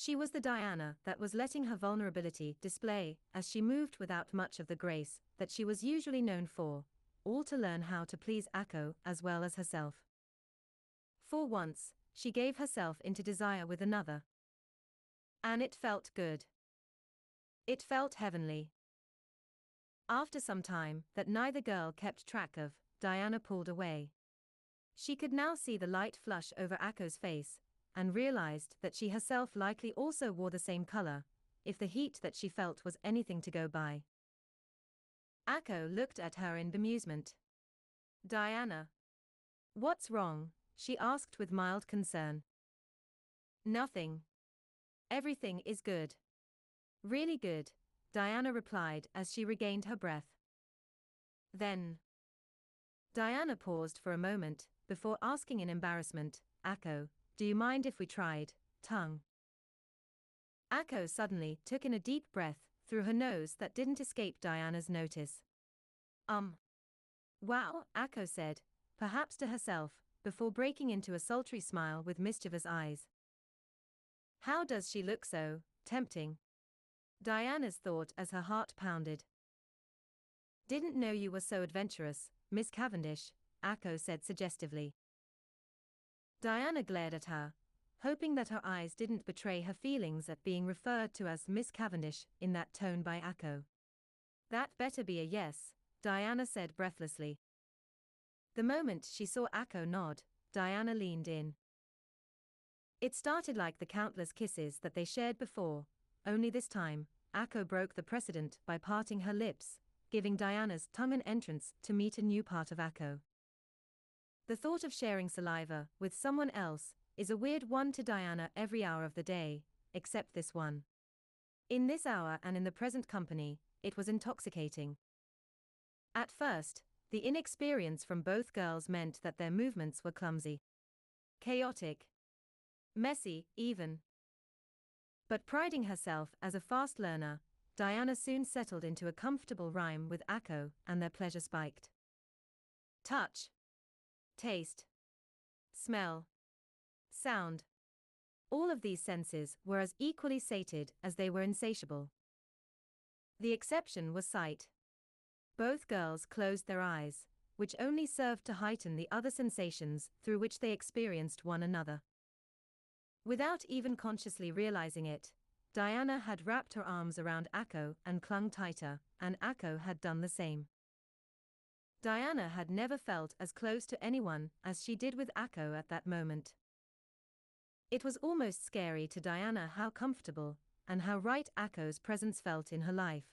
She was the Diana that was letting her vulnerability display as she moved without much of the grace that she was usually known for, all to learn how to please Akko as well as herself. For once, she gave herself into desire with another. And it felt good. It felt heavenly. After some time that neither girl kept track of, Diana pulled away. She could now see the light flush over Akko's face, and realized that she herself likely also wore the same color, if the heat that she felt was anything to go by. Akko looked at her in bemusement. Diana. What's wrong? she asked with mild concern. Nothing. Everything is good. Really good, Diana replied as she regained her breath. Then. Diana paused for a moment, before asking in embarrassment, Akko, do you mind if we tried, tongue? Akko suddenly took in a deep breath through her nose that didn't escape Diana's notice. Um. Wow, Akko said, perhaps to herself, before breaking into a sultry smile with mischievous eyes. How does she look so tempting? Diana's thought as her heart pounded. Didn't know you were so adventurous, Miss Cavendish, Akko said suggestively. Diana glared at her, hoping that her eyes didn't betray her feelings at being referred to as Miss Cavendish in that tone by Akko. That better be a yes, Diana said breathlessly. The moment she saw Akko nod, Diana leaned in. It started like the countless kisses that they shared before, only this time, Akko broke the precedent by parting her lips, giving Diana's tongue an entrance to meet a new part of Akko. The thought of sharing saliva with someone else is a weird one to Diana every hour of the day, except this one. In this hour and in the present company, it was intoxicating. At first, the inexperience from both girls meant that their movements were clumsy, chaotic, messy, even. But priding herself as a fast learner, Diana soon settled into a comfortable rhyme with Akko, and their pleasure spiked. Touch taste, smell, sound. All of these senses were as equally sated as they were insatiable. The exception was sight. Both girls closed their eyes, which only served to heighten the other sensations through which they experienced one another. Without even consciously realizing it, Diana had wrapped her arms around Akko and clung tighter, and Akko had done the same. Diana had never felt as close to anyone as she did with Akko at that moment. It was almost scary to Diana how comfortable and how right Akko's presence felt in her life.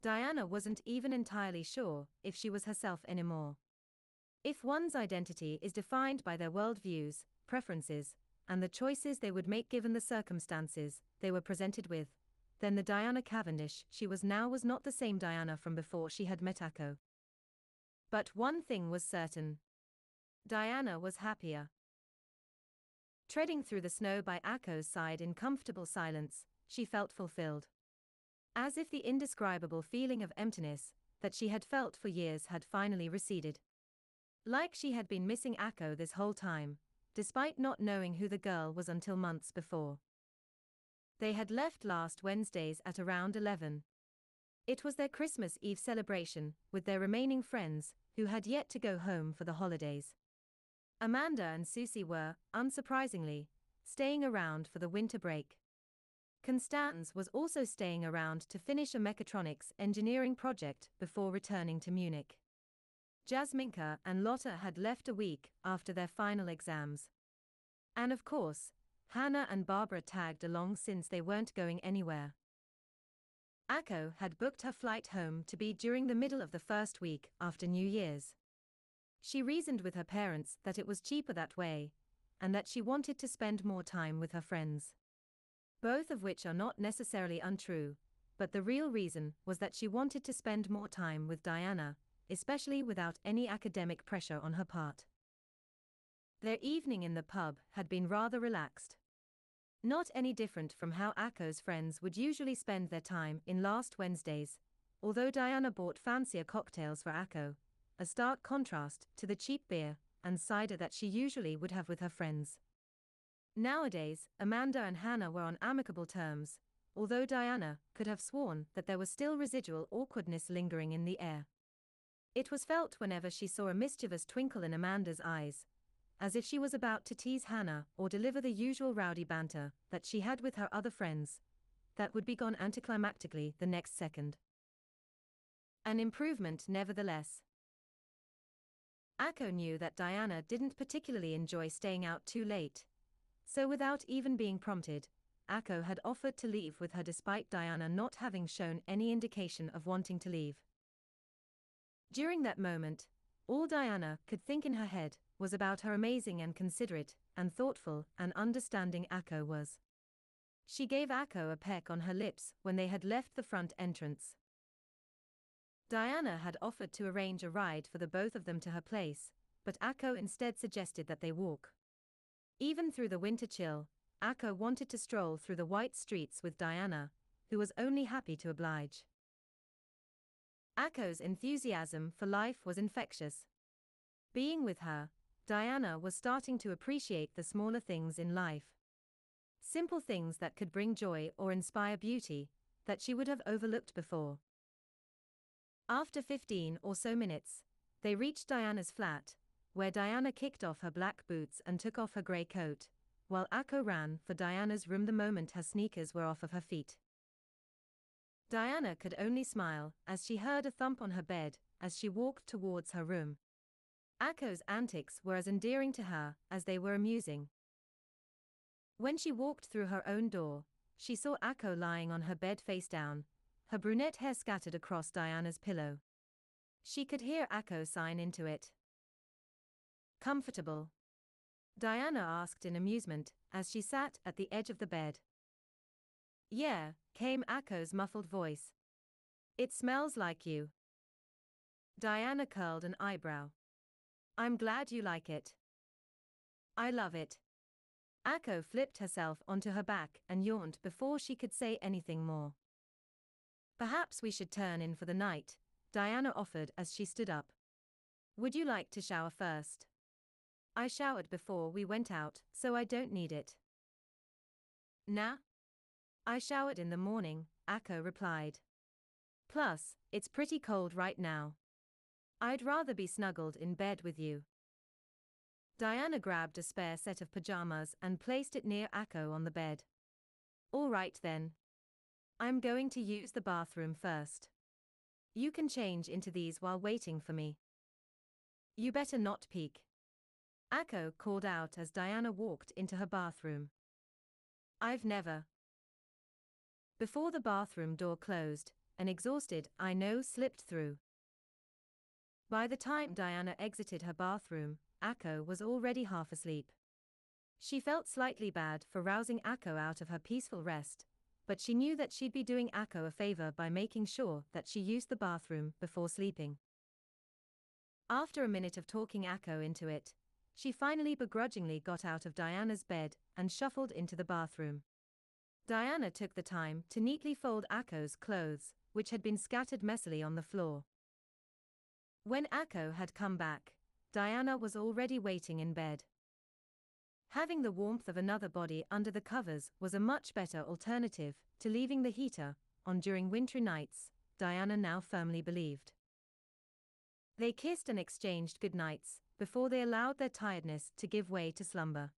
Diana wasn't even entirely sure if she was herself anymore. If one's identity is defined by their worldviews, preferences, and the choices they would make given the circumstances they were presented with, then the Diana Cavendish she was now was not the same Diana from before she had met Akko. But one thing was certain Diana was happier. Treading through the snow by Akko's side in comfortable silence, she felt fulfilled. As if the indescribable feeling of emptiness that she had felt for years had finally receded. Like she had been missing Akko this whole time, despite not knowing who the girl was until months before. They had left last Wednesdays at around 11. It was their Christmas Eve celebration with their remaining friends, who had yet to go home for the holidays. Amanda and Sucy were, unsurprisingly, staying around for the winter break. Constanze was also staying around to finish a mechatronics engineering project before returning to Munich. Jasminka and Lotte had left a week after their final exams. And of course, Hannah and Barbara tagged along since they weren't going anywhere. Akko had booked her flight home to be during the middle of the first week after New Year's. She reasoned with her parents that it was cheaper that way, and that she wanted to spend more time with her friends. Both of which are not necessarily untrue, but the real reason was that she wanted to spend more time with Diana, especially without any academic pressure on her part. Their evening in the pub had been rather relaxed. Not any different from how Akko's friends would usually spend their time in last Wednesdays, although Diana bought fancier cocktails for Akko, a stark contrast to the cheap beer and cider that she usually would have with her friends. Nowadays, Amanda and Hannah were on amicable terms, although Diana could have sworn that there was still residual awkwardness lingering in the air. It was felt whenever she saw a mischievous twinkle in Amanda's eyes, as if she was about to tease Hannah or deliver the usual rowdy banter that she had with her other friends, that would be gone anticlimactically the next second. An improvement, nevertheless. Akko knew that Diana didn't particularly enjoy staying out too late. So, without even being prompted, Akko had offered to leave with her despite Diana not having shown any indication of wanting to leave. During that moment, all Diana could think in her head was about how amazing and considerate, and thoughtful, and understanding Akko was. She gave Akko a peck on her lips when they had left the front entrance. Diana had offered to arrange a ride for the both of them to her place, but Akko instead suggested that they walk. Even through the winter chill, Akko wanted to stroll through the white streets with Diana, who was only happy to oblige. Akko's enthusiasm for life was infectious. Being with her, Diana was starting to appreciate the smaller things in life. Simple things that could bring joy or inspire beauty, that she would have overlooked before. After 15 or so minutes, they reached Diana's flat, where Diana kicked off her black boots and took off her grey coat, while Akko ran for Diana's room the moment her sneakers were off of her feet. Diana could only smile as she heard a thump on her bed as she walked towards her room. Akko's antics were as endearing to her as they were amusing. When she walked through her own door, she saw Akko lying on her bed face down, her brunette hair scattered across Diana's pillow. She could hear Akko sign into it. Comfortable? Diana asked in amusement as she sat at the edge of the bed. Yeah, came Akko's muffled voice. It smells like you. Diana curled an eyebrow. I'm glad you like it. I love it. Akko flipped herself onto her back and yawned before she could say anything more. Perhaps we should turn in for the night, Diana offered as she stood up. Would you like to shower first? I showered before we went out, so I don't need it. Nah. I showered in the morning, Akko replied. Plus, it's pretty cold right now. I'd rather be snuggled in bed with you. Diana grabbed a spare set of pajamas and placed it near Akko on the bed. All right then. I'm going to use the bathroom first. You can change into these while waiting for me. You better not peek. Akko called out as Diana walked into her bathroom. I've never. Before the bathroom door closed, an exhausted I know slipped through. By the time Diana exited her bathroom, Akko was already half asleep. She felt slightly bad for rousing Akko out of her peaceful rest, but she knew that she'd be doing Akko a favor by making sure that she used the bathroom before sleeping. After a minute of talking Akko into it, she finally begrudgingly got out of Diana's bed and shuffled into the bathroom. Diana took the time to neatly fold Akko's clothes, which had been scattered messily on the floor. When Akko had come back, Diana was already waiting in bed. Having the warmth of another body under the covers was a much better alternative to leaving the heater on during wintry nights, Diana now firmly believed. They kissed and exchanged goodnights before they allowed their tiredness to give way to slumber.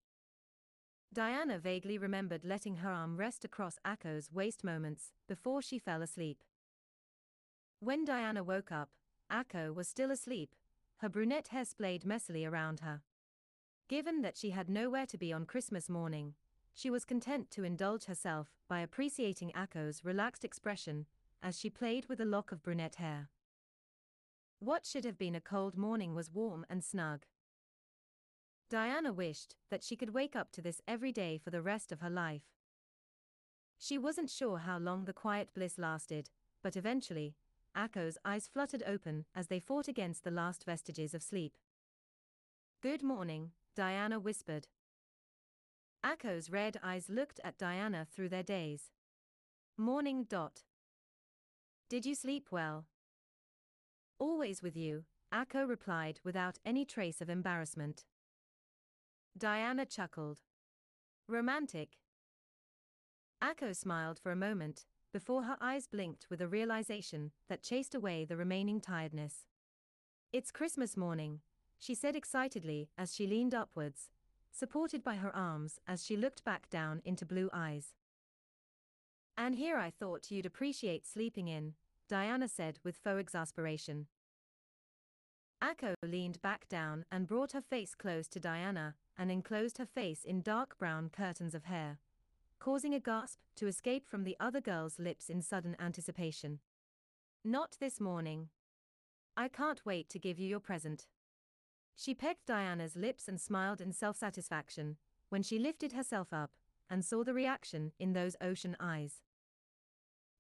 Diana vaguely remembered letting her arm rest across Akko's waist moments before she fell asleep. When Diana woke up, Akko was still asleep, her brunette hair splayed messily around her. Given that she had nowhere to be on Christmas morning, she was content to indulge herself by appreciating Akko's relaxed expression as she played with a lock of brunette hair. What should have been a cold morning was warm and snug. Diana wished that she could wake up to this every day for the rest of her life. She wasn't sure how long the quiet bliss lasted, but eventually, Akko's eyes fluttered open as they fought against the last vestiges of sleep. Good morning, Diana whispered. Akko's red eyes looked at Diana through their daze. Morning. Dot. Did you sleep well? Always with you, Akko replied without any trace of embarrassment. Diana chuckled. Romantic. Akko smiled for a moment, before her eyes blinked with a realization that chased away the remaining tiredness. It's Christmas morning, she said excitedly as she leaned upwards, supported by her arms as she looked back down into blue eyes. And here I thought you'd appreciate sleeping in, Diana said with faux exasperation. Akko leaned back down and brought her face close to Diana and enclosed her face in dark brown curtains of hair, causing a gasp to escape from the other girl's lips in sudden anticipation. Not this morning. I can't wait to give you your present. She pecked Diana's lips and smiled in self satisfaction when she lifted herself up and saw the reaction in those ocean eyes.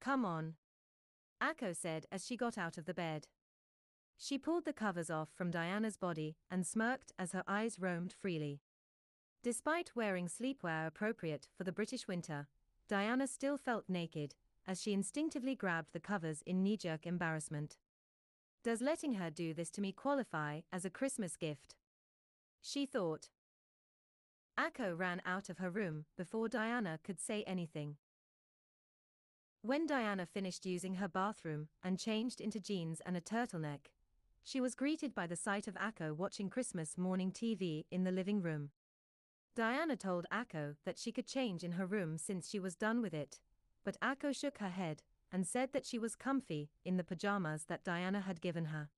Come on. Akko said as she got out of the bed. She pulled the covers off from Diana's body and smirked as her eyes roamed freely. Despite wearing sleepwear appropriate for the British winter, Diana still felt naked as she instinctively grabbed the covers in knee jerk embarrassment. Does letting her do this to me qualify as a Christmas gift? She thought. Akko ran out of her room before Diana could say anything. When Diana finished using her bathroom and changed into jeans and a turtleneck, she was greeted by the sight of Akko watching Christmas morning TV in the living room. Diana told Akko that she could change in her room since she was done with it, but Akko shook her head and said that she was comfy in the pajamas that Diana had given her.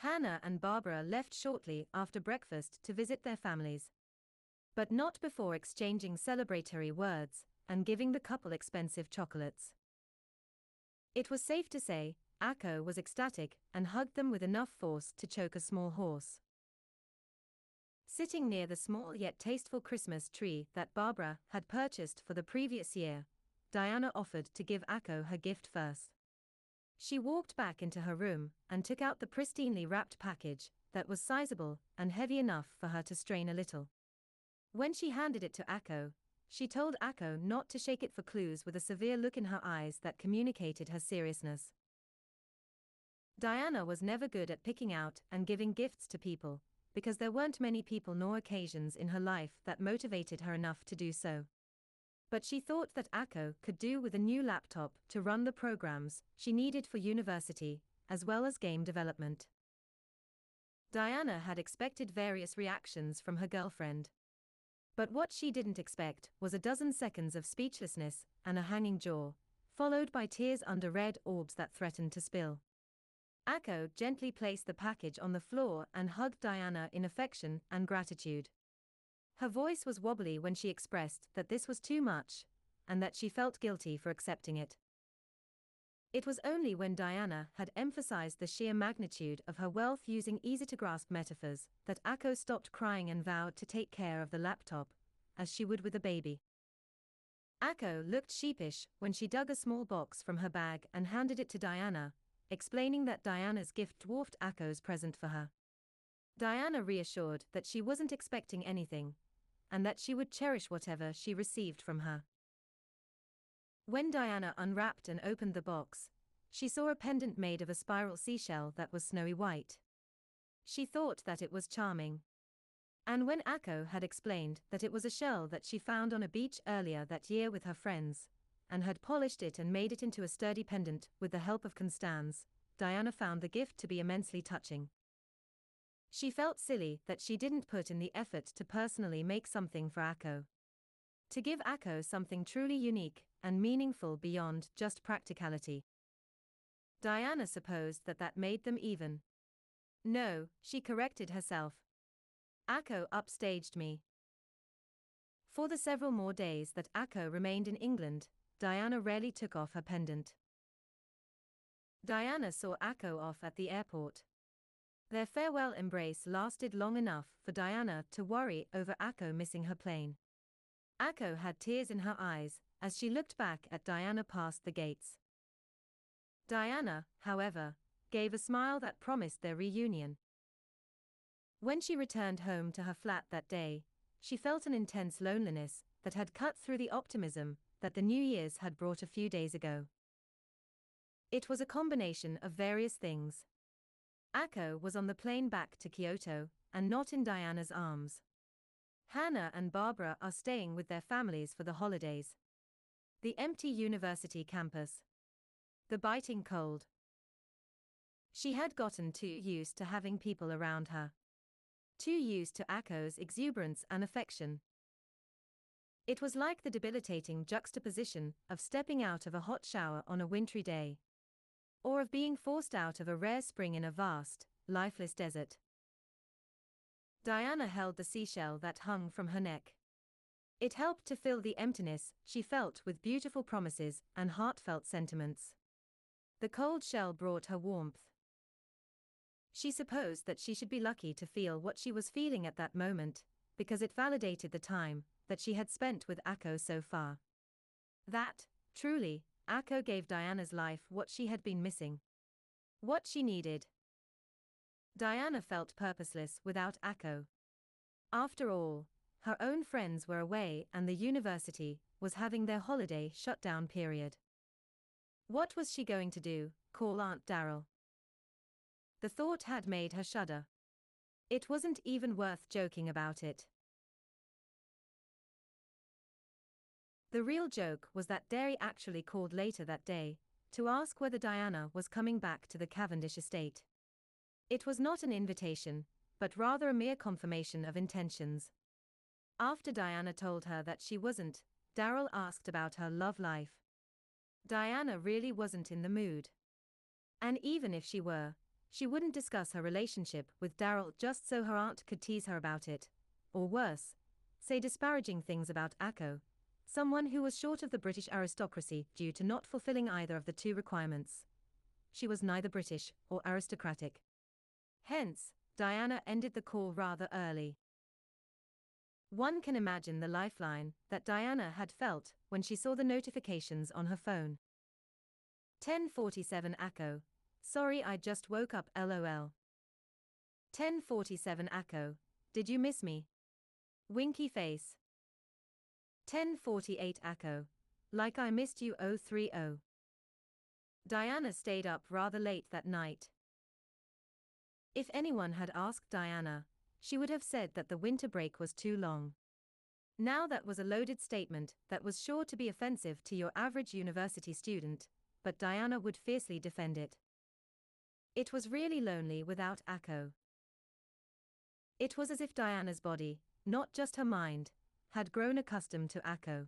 Hannah and Barbara left shortly after breakfast to visit their families. But not before exchanging celebratory words and giving the couple expensive chocolates. It was safe to say, Akko was ecstatic and hugged them with enough force to choke a small horse. Sitting near the small yet tasteful Christmas tree that Barbara had purchased for the previous year, Diana offered to give Akko her gift first. She walked back into her room and took out the pristinely wrapped package that was sizable and heavy enough for her to strain a little. When she handed it to Akko, she told Akko not to shake it for clues with a severe look in her eyes that communicated her seriousness. Diana was never good at picking out and giving gifts to people, because there weren't many people nor occasions in her life that motivated her enough to do so. But she thought that Akko could do with a new laptop to run the programs she needed for university, as well as game development. Diana had expected various reactions from her girlfriend. But what she didn't expect was a dozen seconds of speechlessness and a hanging jaw, followed by tears under red orbs that threatened to spill. Akko gently placed the package on the floor and hugged Diana in affection and gratitude. Her voice was wobbly when she expressed that this was too much, and that she felt guilty for accepting it. It was only when Diana had emphasized the sheer magnitude of her wealth using easy to grasp metaphors that Akko stopped crying and vowed to take care of the laptop, as she would with a baby. Akko looked sheepish when she dug a small box from her bag and handed it to Diana, explaining that Diana's gift dwarfed Akko's present for her. Diana reassured that she wasn't expecting anything, and that she would cherish whatever she received from her. When Diana unwrapped and opened the box, she saw a pendant made of a spiral seashell that was snowy white. She thought that it was charming. And when Akko had explained that it was a shell that she found on a beach earlier that year with her friends, and had polished it and made it into a sturdy pendant with the help of Constanze, Diana found the gift to be immensely touching. She felt silly that she didn't put in the effort to personally make something for Akko. To give Akko something truly unique and meaningful beyond just practicality. Diana supposed that that made them even. No, she corrected herself. Akko upstaged me. For the several more days that Akko remained in England, Diana rarely took off her pendant. Diana saw Akko off at the airport. Their farewell embrace lasted long enough for Diana to worry over Akko missing her plane. Akko had tears in her eyes as she looked back at Diana past the gates. Diana, however, gave a smile that promised their reunion. When she returned home to her flat that day, she felt an intense loneliness that had cut through the optimism that the New Year's had brought a few days ago. It was a combination of various things. Akko was on the plane back to Kyoto, and not in Diana's arms. Hannah and Barbara are staying with their families for the holidays. The empty university campus. The biting cold. She had gotten too used to having people around her. Too used to Akko's exuberance and affection. It was like the debilitating juxtaposition of stepping out of a hot shower on a wintry day or of being forced out of a rare spring in a vast, lifeless desert. Diana held the seashell that hung from her neck. It helped to fill the emptiness she felt with beautiful promises and heartfelt sentiments. The cold shell brought her warmth. She supposed that she should be lucky to feel what she was feeling at that moment, because it validated the time that she had spent with Akko so far. That, truly, Akko gave Diana's life what she had been missing. What she needed. Diana felt purposeless without Akko. After all, her own friends were away and the university was having their holiday shutdown period. What was she going to do, call Aunt Daryl? The thought had made her shudder. It wasn't even worth joking about it. The real joke was that Daryl actually called later that day to ask whether Diana was coming back to the Cavendish estate. It was not an invitation, but rather a mere confirmation of intentions. After Diana told her that she wasn't, Daryl asked about her love life. Diana really wasn't in the mood. And even if she were, she wouldn't discuss her relationship with Daryl just so her aunt could tease her about it. Or worse, say disparaging things about Akko, Someone who was short of the British aristocracy due to not fulfilling either of the two requirements. She was neither British or aristocratic. Hence, Diana ended the call rather early. One can imagine the lifeline that Diana had felt when she saw the notifications on her phone. 1047 Akko. Sorry I just woke up lol. 1047 Akko. Did you miss me? Winky face. 1048 Akko. Like I missed you 030. Diana stayed up rather late that night. If anyone had asked Diana, she would have said that the winter break was too long. Now that was a loaded statement that was sure to be offensive to your average university student, but Diana would fiercely defend it. It was really lonely without Akko. It was as if Diana's body, not just her mind, had grown accustomed to Akko.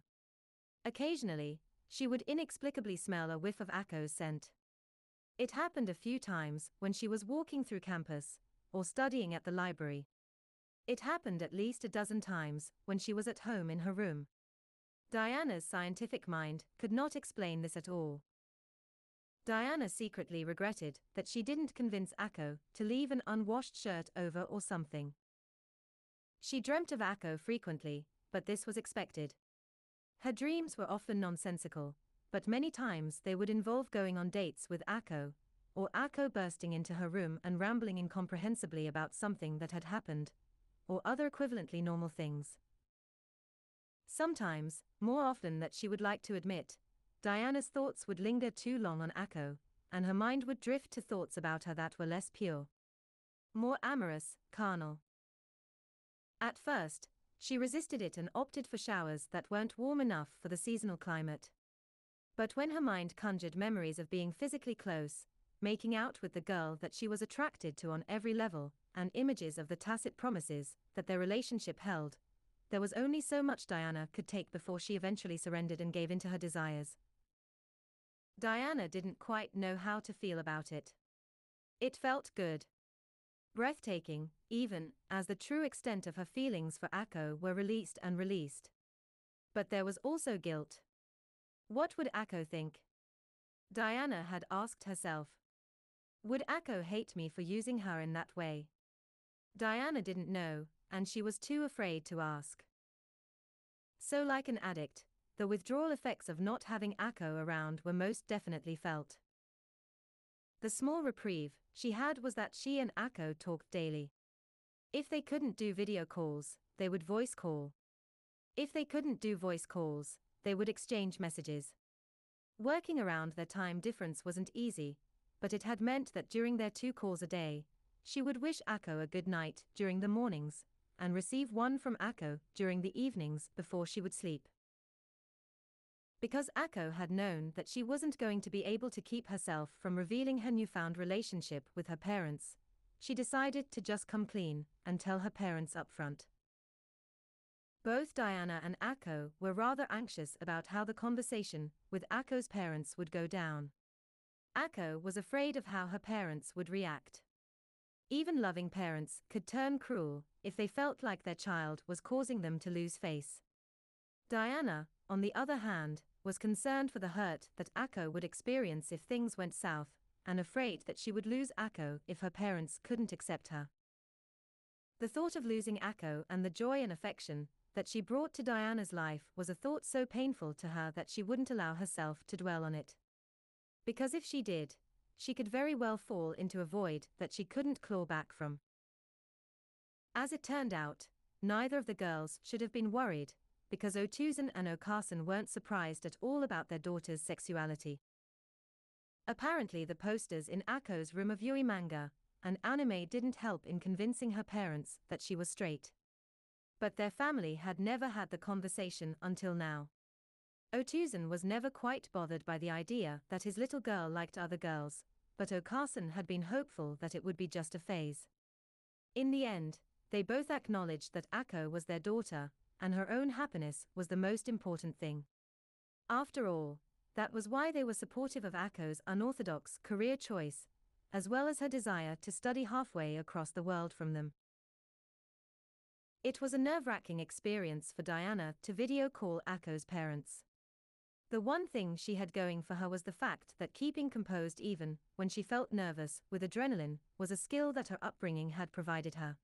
Occasionally, she would inexplicably smell a whiff of Akko's scent. It happened a few times when she was walking through campus or studying at the library. It happened at least a dozen times when she was at home in her room. Diana's scientific mind could not explain this at all. Diana secretly regretted that she didn't convince Akko to leave an unwashed shirt over or something. She dreamt of Akko frequently, but this was expected. Her dreams were often nonsensical, but many times they would involve going on dates with Akko, or Akko bursting into her room and rambling incomprehensibly about something that had happened, or other equivalently normal things. Sometimes, more often than she would like to admit, Diana's thoughts would linger too long on Akko, and her mind would drift to thoughts about her that were less pure. More amorous, carnal. At first, she resisted it and opted for showers that weren't warm enough for the seasonal climate. But when her mind conjured memories of being physically close, making out with the girl that she was attracted to on every level, and images of the tacit promises that their relationship held, there was only so much Diana could take before she eventually surrendered and gave in to her desires. Diana didn't quite know how to feel about it. It felt good. Breathtaking, even, as the true extent of her feelings for Akko were released and released. But there was also guilt. What would Akko think? Diana had asked herself. Would Akko hate me for using her in that way? Diana didn't know, and she was too afraid to ask. So, like an addict, the withdrawal effects of not having Akko around were most definitely felt. The small reprieve she had was that she and Akko talked daily. If they couldn't do video calls, they would voice call. If they couldn't do voice calls, they would exchange messages. Working around their time difference wasn't easy, but it had meant that during their two calls a day, she would wish Akko a good night during the mornings, and receive one from Akko during the evenings before she would sleep. Because Akko had known that she wasn't going to be able to keep herself from revealing her newfound relationship with her parents, she decided to just come clean and tell her parents up front. Both Diana and Akko were rather anxious about how the conversation with Akko's parents would go down. Akko was afraid of how her parents would react. Even loving parents could turn cruel if they felt like their child was causing them to lose face. Diana, on the other hand, was concerned for the hurt that Akko would experience if things went south, and afraid that she would lose Akko if her parents couldn't accept her. The thought of losing Akko and the joy and affection that she brought to Diana's life was a thought so painful to her that she wouldn't allow herself to dwell on it. Because if she did, she could very well fall into a void that she couldn't claw back from. As it turned out, neither of the girls should have been worried, because Otousan and Okaasan weren't surprised at all about their daughter's sexuality. Apparently, the posters in of Yuri manga and anime didn't help in convincing her parents that she was straight. But their family had never had the conversation until now. Otousan was never quite bothered by the idea that his little girl liked other girls, but Okaasan had been hopeful that it would be just a phase. In the end, they both acknowledged that Akko was their daughter, and her own happiness was the most important thing. After all, that was why they were supportive of Akko's unorthodox career choice, as well as her desire to study halfway across the world from them. It was a nerve wracking experience for Diana to video call Akko's parents. The one thing she had going for her was the fact that keeping composed even when she felt nervous with adrenaline was a skill that her upbringing had provided her.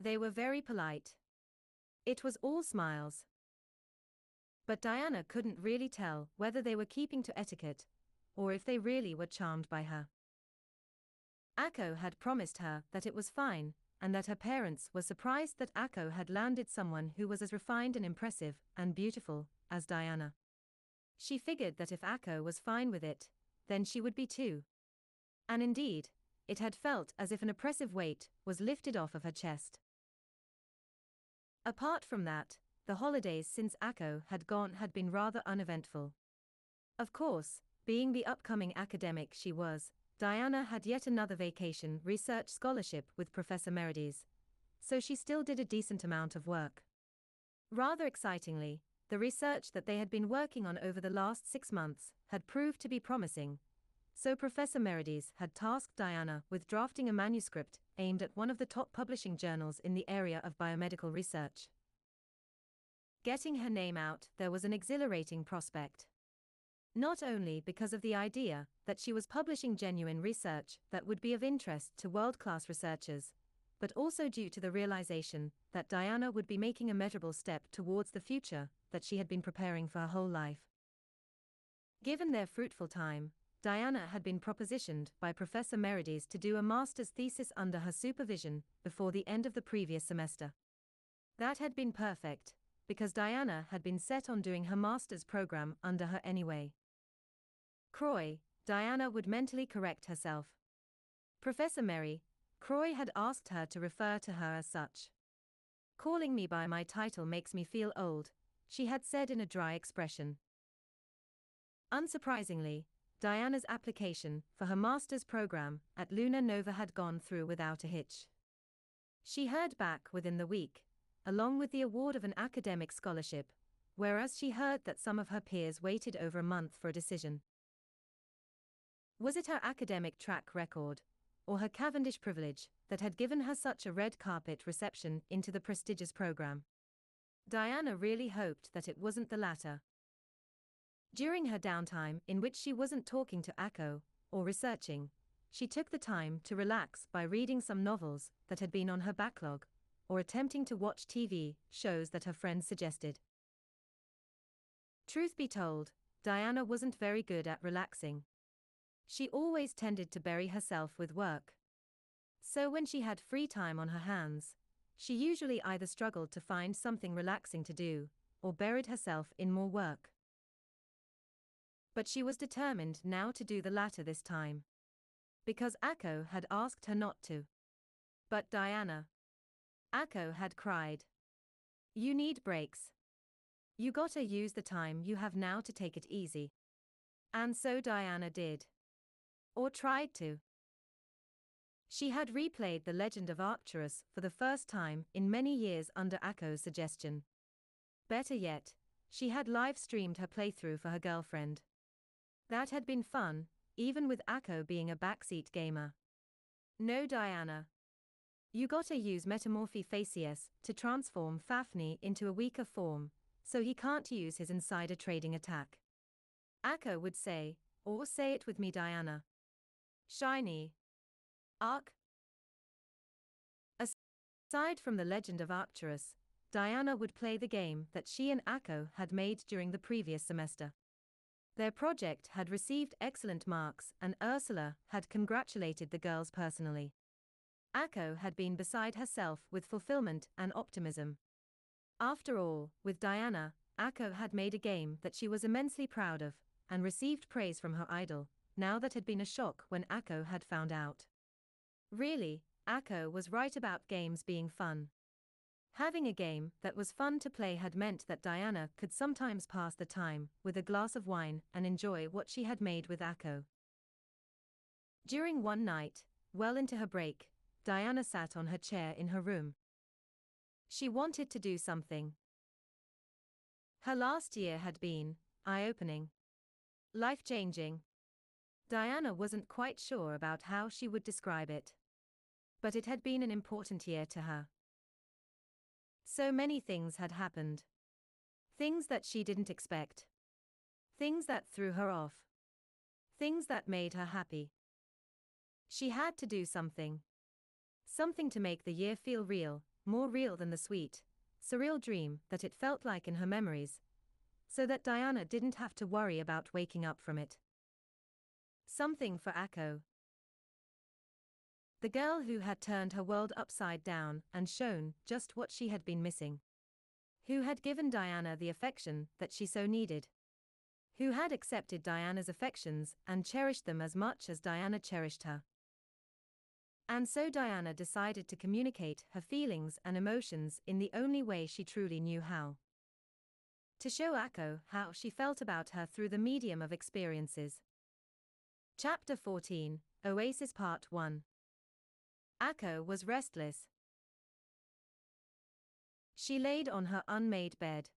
They were very polite. It was all smiles. But Diana couldn't really tell whether they were keeping to etiquette or if they really were charmed by her. Akko had promised her that it was fine and that her parents were surprised that Akko had landed someone who was as refined and impressive and beautiful as Diana. She figured that if Akko was fine with it, then she would be too. And indeed, it had felt as if an oppressive weight was lifted off of her chest. Apart from that, the holidays since Akko had gone had been rather uneventful. Of course, being the upcoming academic she was, Diana had yet another vacation research scholarship with Professor Meridies. So she still did a decent amount of work. Rather excitingly, the research that they had been working on over the last six months had proved to be promising. So Professor Meridies had tasked Diana with drafting a manuscript aimed at one of the top publishing journals in the area of biomedical research. Getting her name out there was an exhilarating prospect. Not only because of the idea that she was publishing genuine research that would be of interest to world class researchers, but also due to the realization that Diana would be making a measurable step towards the future that she had been preparing for her whole life. Given their fruitful time, Diana had been propositioned by Professor Meridies to do a master's thesis under her supervision before the end of the previous semester. That had been perfect, because Diana had been set on doing her master's program under her anyway. Croix, Diana would mentally correct herself. Professor Mary, Croix had asked her to refer to her as such. Calling me by my title makes me feel old, she had said in a dry expression. Unsurprisingly, Diana's application for her master's program at Luna Nova had gone through without a hitch. She heard back within the week, along with the award of an academic scholarship, whereas she heard that some of her peers waited over a month for a decision. Was it her academic track record, or her Cavendish privilege, that had given her such a red carpet reception into the prestigious program? Diana really hoped that it wasn't the latter. During her downtime, in which she wasn't talking to Akko or researching, she took the time to relax by reading some novels that had been on her backlog, or attempting to watch TV shows that her friends suggested. Truth be told, Diana wasn't very good at relaxing. She always tended to bury herself with work. So when she had free time on her hands, she usually either struggled to find something relaxing to do, or buried herself in more work. But she was determined now to do the latter this time. Because Akko had asked her not to. But Diana. Akko had cried. You need breaks. You gotta use the time you have now to take it easy. And so Diana did. Or tried to. She had replayed The Legend of Arcturus for the first time in many years under Akko's suggestion. Better yet, she had live streamed her playthrough for her girlfriend. That had been fun, even with Akko being a backseat gamer. No, Diana. You gotta use Metamorphie Faciesse to transform Fafnir into a weaker form, so he can't use his insider trading attack. Akko would say, or say it with me, Diana. Shiny. Arc? Aside from the legend of Arcturus, Diana would play the game that she and Akko had made during the previous semester. Their project had received excellent marks, and Ursula had congratulated the girls personally. Akko had been beside herself with fulfillment and optimism. After all, with Diana, Akko had made a game that she was immensely proud of, and received praise from her idol, now that had been a shock when Akko had found out. Really, Akko was right about games being fun. Having a game that was fun to play had meant that Diana could sometimes pass the time with a glass of wine and enjoy what she had made with Akko. During one night, well into her break, Diana sat on her chair in her room. She wanted to do something. Her last year had been eye opening, life changing. Diana wasn't quite sure about how she would describe it. But it had been an important year to her. So many things had happened. Things that she didn't expect. Things that threw her off. Things that made her happy. She had to do something. Something to make the year feel real, more real than the sweet, surreal dream that it felt like in her memories. So that Diana didn't have to worry about waking up from it. Something for Akko. The girl who had turned her world upside down and shown just what she had been missing. Who had given Diana the affection that she so needed. Who had accepted Diana's affections and cherished them as much as Diana cherished her. And so Diana decided to communicate her feelings and emotions in the only way she truly knew how. to show Akko how she felt about her through the medium of experiences. Chapter 14 Oasis Part 1 Akko was restless. She laid on her unmade bed.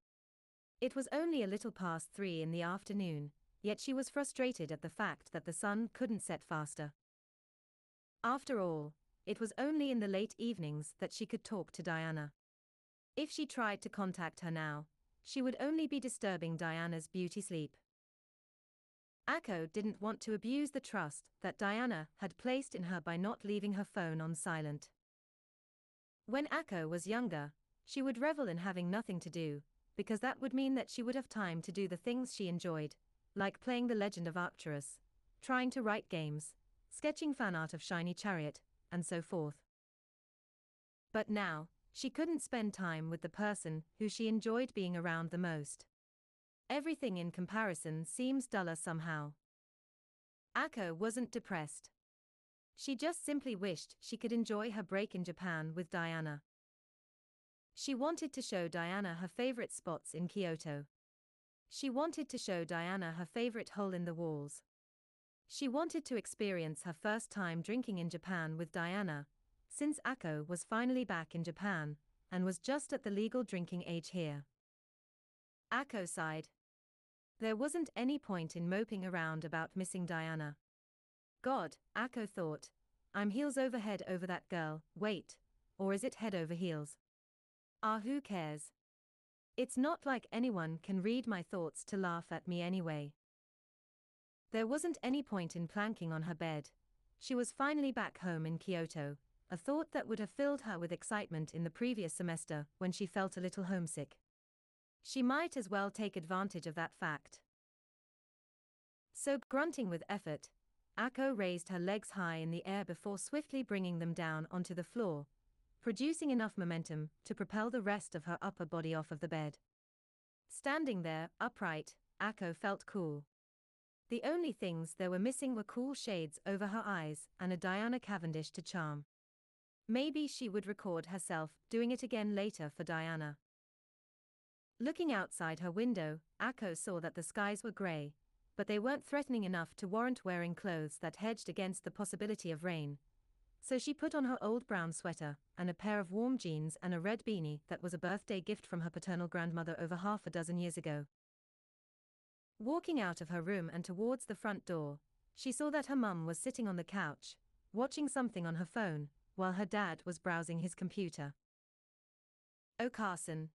It was only a little past three in the afternoon, yet she was frustrated at the fact that the sun couldn't set faster. After all, it was only in the late evenings that she could talk to Diana. If she tried to contact her now, she would only be disturbing Diana's beauty sleep. Akko didn't want to abuse the trust that Diana had placed in her by not leaving her phone on silent. When Akko was younger, she would revel in having nothing to do, because that would mean that she would have time to do the things she enjoyed, like playing The Legend of Arcturus, trying to write games, sketching fan art of Shiny Chariot, and so forth. But now, she couldn't spend time with the person who she enjoyed being around the most. Everything in comparison seems duller somehow. Akko wasn't depressed. She just simply wished she could enjoy her break in Japan with Diana. She wanted to show Diana her favorite spots in Kyoto. She wanted to show Diana her favorite hole in the walls. She wanted to experience her first time drinking in Japan with Diana, since Akko was finally back in Japan and was just at the legal drinking age here. Akko sighed. There wasn't any point in moping around about missing Diana. God, Akko thought, I'm heels over head over that girl, wait, or is it head over heels? Ah, who cares? It's not like anyone can read my thoughts to laugh at me anyway. There wasn't any point in planking on her bed. She was finally back home in Kyoto, a thought that would have filled her with excitement in the previous semester when she felt a little homesick. She might as well take advantage of that fact. So, grunting with effort, Akko raised her legs high in the air before swiftly bringing them down onto the floor, producing enough momentum to propel the rest of her upper body off of the bed. Standing there, upright, Akko felt cool. The only things there were missing were cool shades over her eyes and a Diana Cavendish to charm. Maybe she would record herself doing it again later for Diana. Looking outside her window, Akko saw that the skies were grey, but they weren't threatening enough to warrant wearing clothes that hedged against the possibility of rain. So she put on her old brown sweater and a pair of warm jeans and a red beanie that was a birthday gift from her paternal grandmother over half a dozen years ago. Walking out of her room and towards the front door, she saw that her mum was sitting on the couch, watching something on her phone, while her dad was browsing his computer. Oh Carson.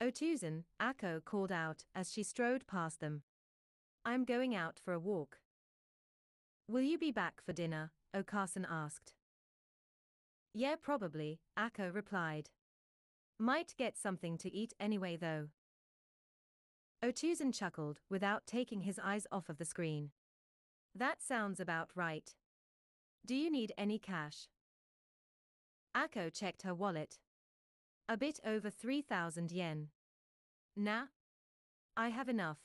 Oh Tuzen, Akko called out as she strode past them. I'm going out for a walk. Will you be back for dinner? Carson asked. Yeah, probably, Akko replied. Might get something to eat anyway, though. Otousan chuckled without taking his eyes off of the screen. That sounds about right. Do you need any cash? Akko checked her wallet. A bit over 3,000 yen. Nah. I have enough.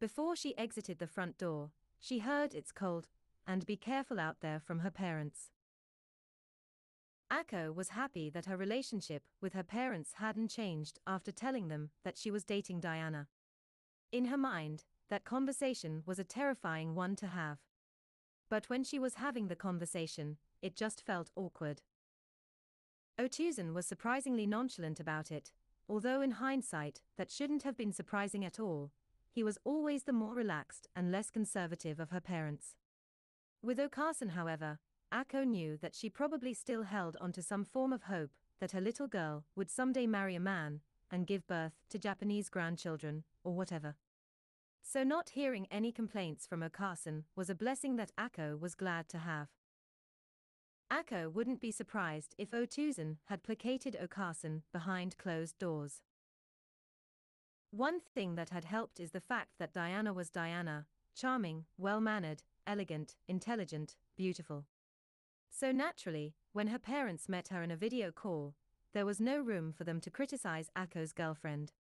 Before she exited the front door, she heard it's cold, and be careful out there from her parents. Akko was happy that her relationship with her parents hadn't changed after telling them that she was dating Diana. In her mind, that conversation was a terrifying one to have. But when she was having the conversation, it just felt awkward. Otousan was surprisingly nonchalant about it, although in hindsight, that shouldn't have been surprising at all. He was always the more relaxed and less conservative of her parents. With Okaasan, however, Akko knew that she probably still held onto some form of hope that her little girl would someday marry a man and give birth to Japanese grandchildren, or whatever. So, not hearing any complaints from Okaasan was a blessing that Akko was glad to have. Akko wouldn't be surprised if Otousan had placated Okaasan behind closed doors. One thing that had helped is the fact that Diana was Diana, charming, well mannered, elegant, intelligent, beautiful. So naturally, when her parents met her in a video call, there was no room for them to criticize Akko's girlfriend.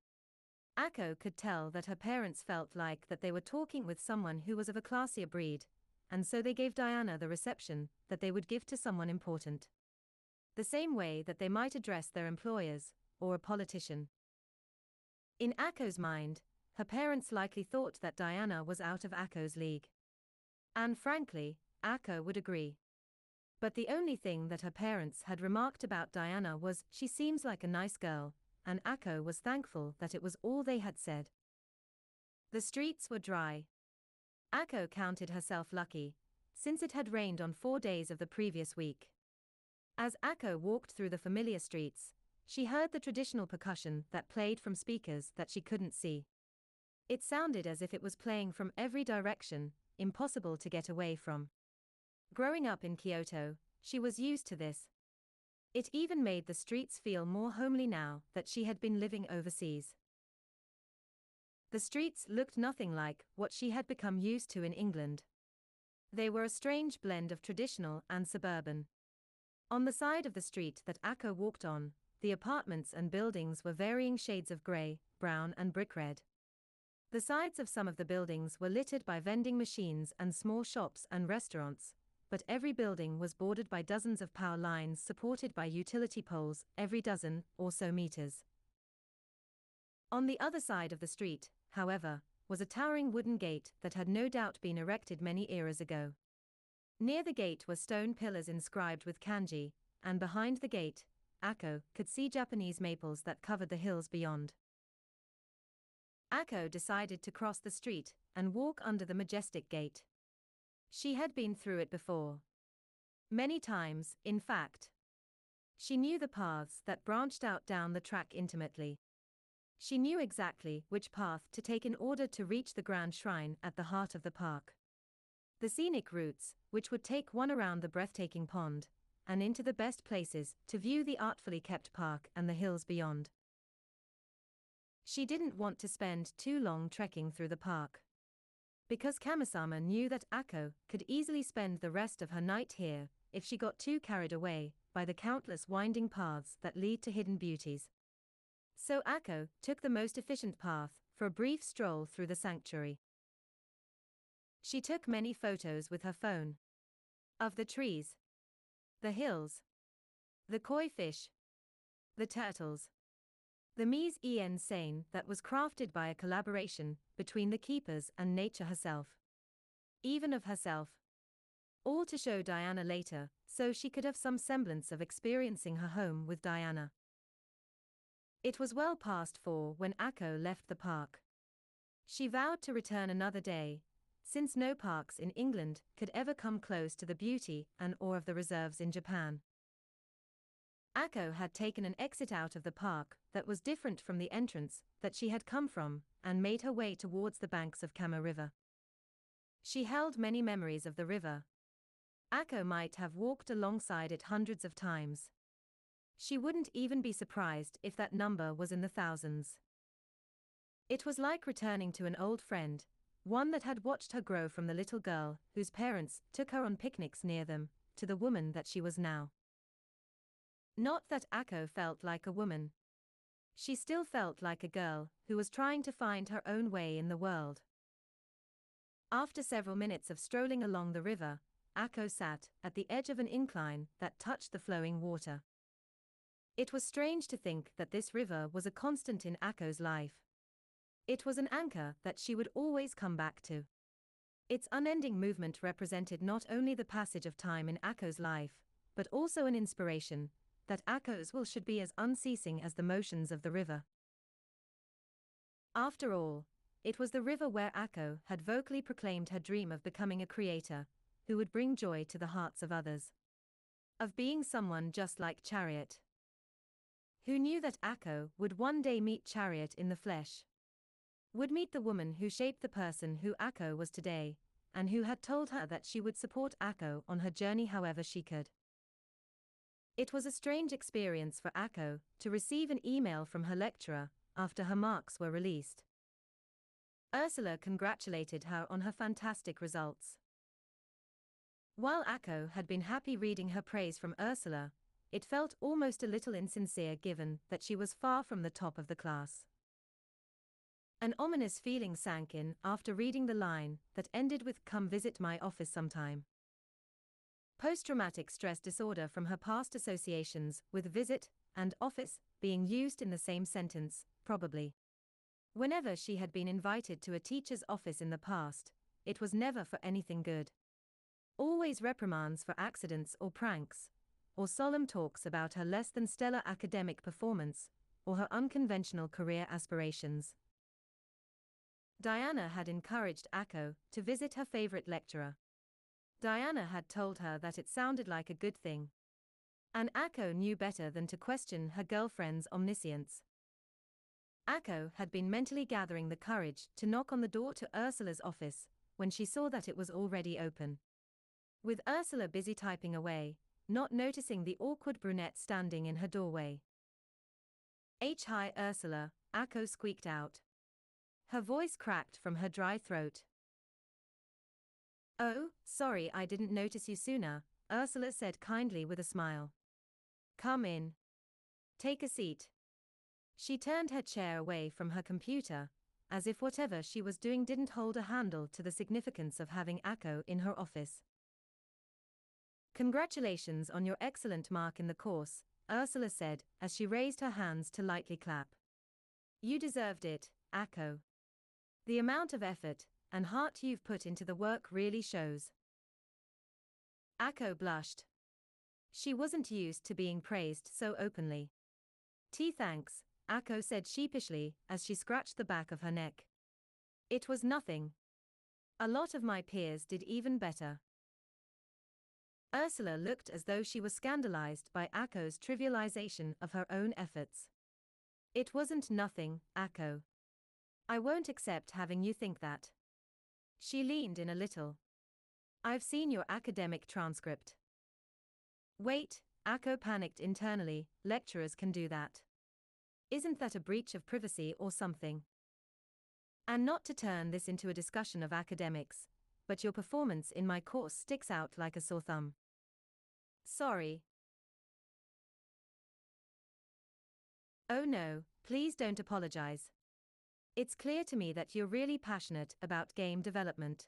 Akko could tell that her parents felt like that they were talking with someone who was of a classier breed, and so they gave Diana the reception that they would give to someone important. The same way that they might address their employers, or a politician. In Akko's mind, her parents likely thought that Diana was out of Akko's league. And frankly, Akko would agree. But the only thing that her parents had remarked about Diana was, she seems like a nice girl, and Akko was thankful that it was all they had said. The streets were dry. Akko counted herself lucky, since it had rained on four days of the previous week. As Akko walked through the familiar streets, she heard the traditional percussion that played from speakers that she couldn't see. It sounded as if it was playing from every direction, impossible to get away from. Growing up in Kyoto, she was used to this. It even made the streets feel more homely now that she had been living overseas. The streets looked nothing like what she had become used to in England. They were a strange blend of traditional and suburban. On the side of the street that Akko walked on, the apartments and buildings were varying shades of grey, brown, and brick red. The sides of some of the buildings were littered by vending machines and small shops and restaurants, but every building was bordered by dozens of power lines supported by utility poles every dozen or so meters. On the other side of the street, however, was a towering wooden gate that had no doubt been erected many eras ago. Near the gate were stone pillars inscribed with kanji, and behind the gate, Akko could see Japanese maples that covered the hills beyond. Akko decided to cross the street and walk under the majestic gate. She had been through it before. Many times, in fact. She knew the paths that branched out down the track intimately. She knew exactly which path to take in order to reach the grand shrine at the heart of the park. The scenic routes, which would take one around the breathtaking pond, and into the best places to view the artfully kept park and the hills beyond. She didn't want to spend too long trekking through the park. Because Kamisama knew that Akko could easily spend the rest of her night here if she got too carried away by the countless winding paths that lead to hidden beauties. So Akko took the most efficient path for a brief stroll through the sanctuary. She took many photos with her phone. Of the trees, the hills, the koi fish, the turtles, the mise en scène that was crafted by a collaboration between the keepers and nature herself. Even of herself. All to show Diana later, so she could have some semblance of experiencing her home with Diana. It was well past four when Akko left the park. She vowed to return another day, since no parks in England could ever come close to the beauty and awe of the reserves in Japan. Akko had taken an exit out of the park that was different from the entrance that she had come from and made her way towards the banks of Kamo River. She held many memories of the river. Akko might have walked alongside it hundreds of times. She wouldn't even be surprised if that number was in the thousands. It was like returning to an old friend, one that had watched her grow from the little girl whose parents took her on picnics near them, to the woman that she was now. Not that Akko felt like a woman. She still felt like a girl who was trying to find her own way in the world. After several minutes of strolling along the river, Akko sat at the edge of an incline that touched the flowing water. It was strange to think that this river was a constant in Akko's life. It was an anchor that she would always come back to. Its unending movement represented not only the passage of time in Akko's life, but also an inspiration that Akko's will should be as unceasing as the motions of the river. After all, it was the river where Akko had vocally proclaimed her dream of becoming a creator, who would bring joy to the hearts of others. Of being someone just like Chariot. Who knew that Akko would one day meet Chariot in the flesh? Would meet the woman who shaped the person who Akko was today, and who had told her that she would support Akko on her journey however she could. It was a strange experience for Akko to receive an email from her lecturer after her marks were released. Ursula congratulated her on her fantastic results. While Akko had been happy reading her praise from Ursula, it felt almost a little insincere given that she was far from the top of the class. An ominous feeling sank in after reading the line that ended with Come visit my office sometime. Post traumatic stress disorder from her past associations with visit and office being used in the same sentence, probably. Whenever she had been invited to a teacher's office in the past, it was never for anything good. Always reprimands for accidents or pranks, or solemn talks about her less than stellar academic performance, or her unconventional career aspirations. Diana had encouraged Akko to visit her favorite lecturer. Diana had told her that it sounded like a good thing. And Akko knew better than to question her girlfriend's omniscience. Akko had been mentally gathering the courage to knock on the door to Ursula's office when she saw that it was already open. With Ursula busy typing away, not noticing the awkward brunette standing in her doorway. H. Hi Ursula, Akko squeaked out. Her voice cracked from her dry throat. Oh, sorry I didn't notice you sooner, Ursula said kindly with a smile. Come in. Take a seat. She turned her chair away from her computer, as if whatever she was doing didn't hold a handle to the significance of having Akko in her office. Congratulations on your excellent mark in the course, Ursula said as she raised her hands to lightly clap. You deserved it, Akko. The amount of effort and heart you've put into the work really shows. Akko blushed. She wasn't used to being praised so openly. T thanks, Akko said sheepishly as she scratched the back of her neck. It was nothing. A lot of my peers did even better. Ursula looked as though she was scandalized by Akko's trivialization of her own efforts. It wasn't nothing, Akko. I won't accept having you think that. She leaned in a little. I've seen your academic transcript. Wait, Akko panicked internally, lecturers can do that. Isn't that a breach of privacy or something? And not to turn this into a discussion of academics, but your performance in my course sticks out like a sore thumb. Sorry. Oh no, please don't apologize. It's clear to me that you're really passionate about game development.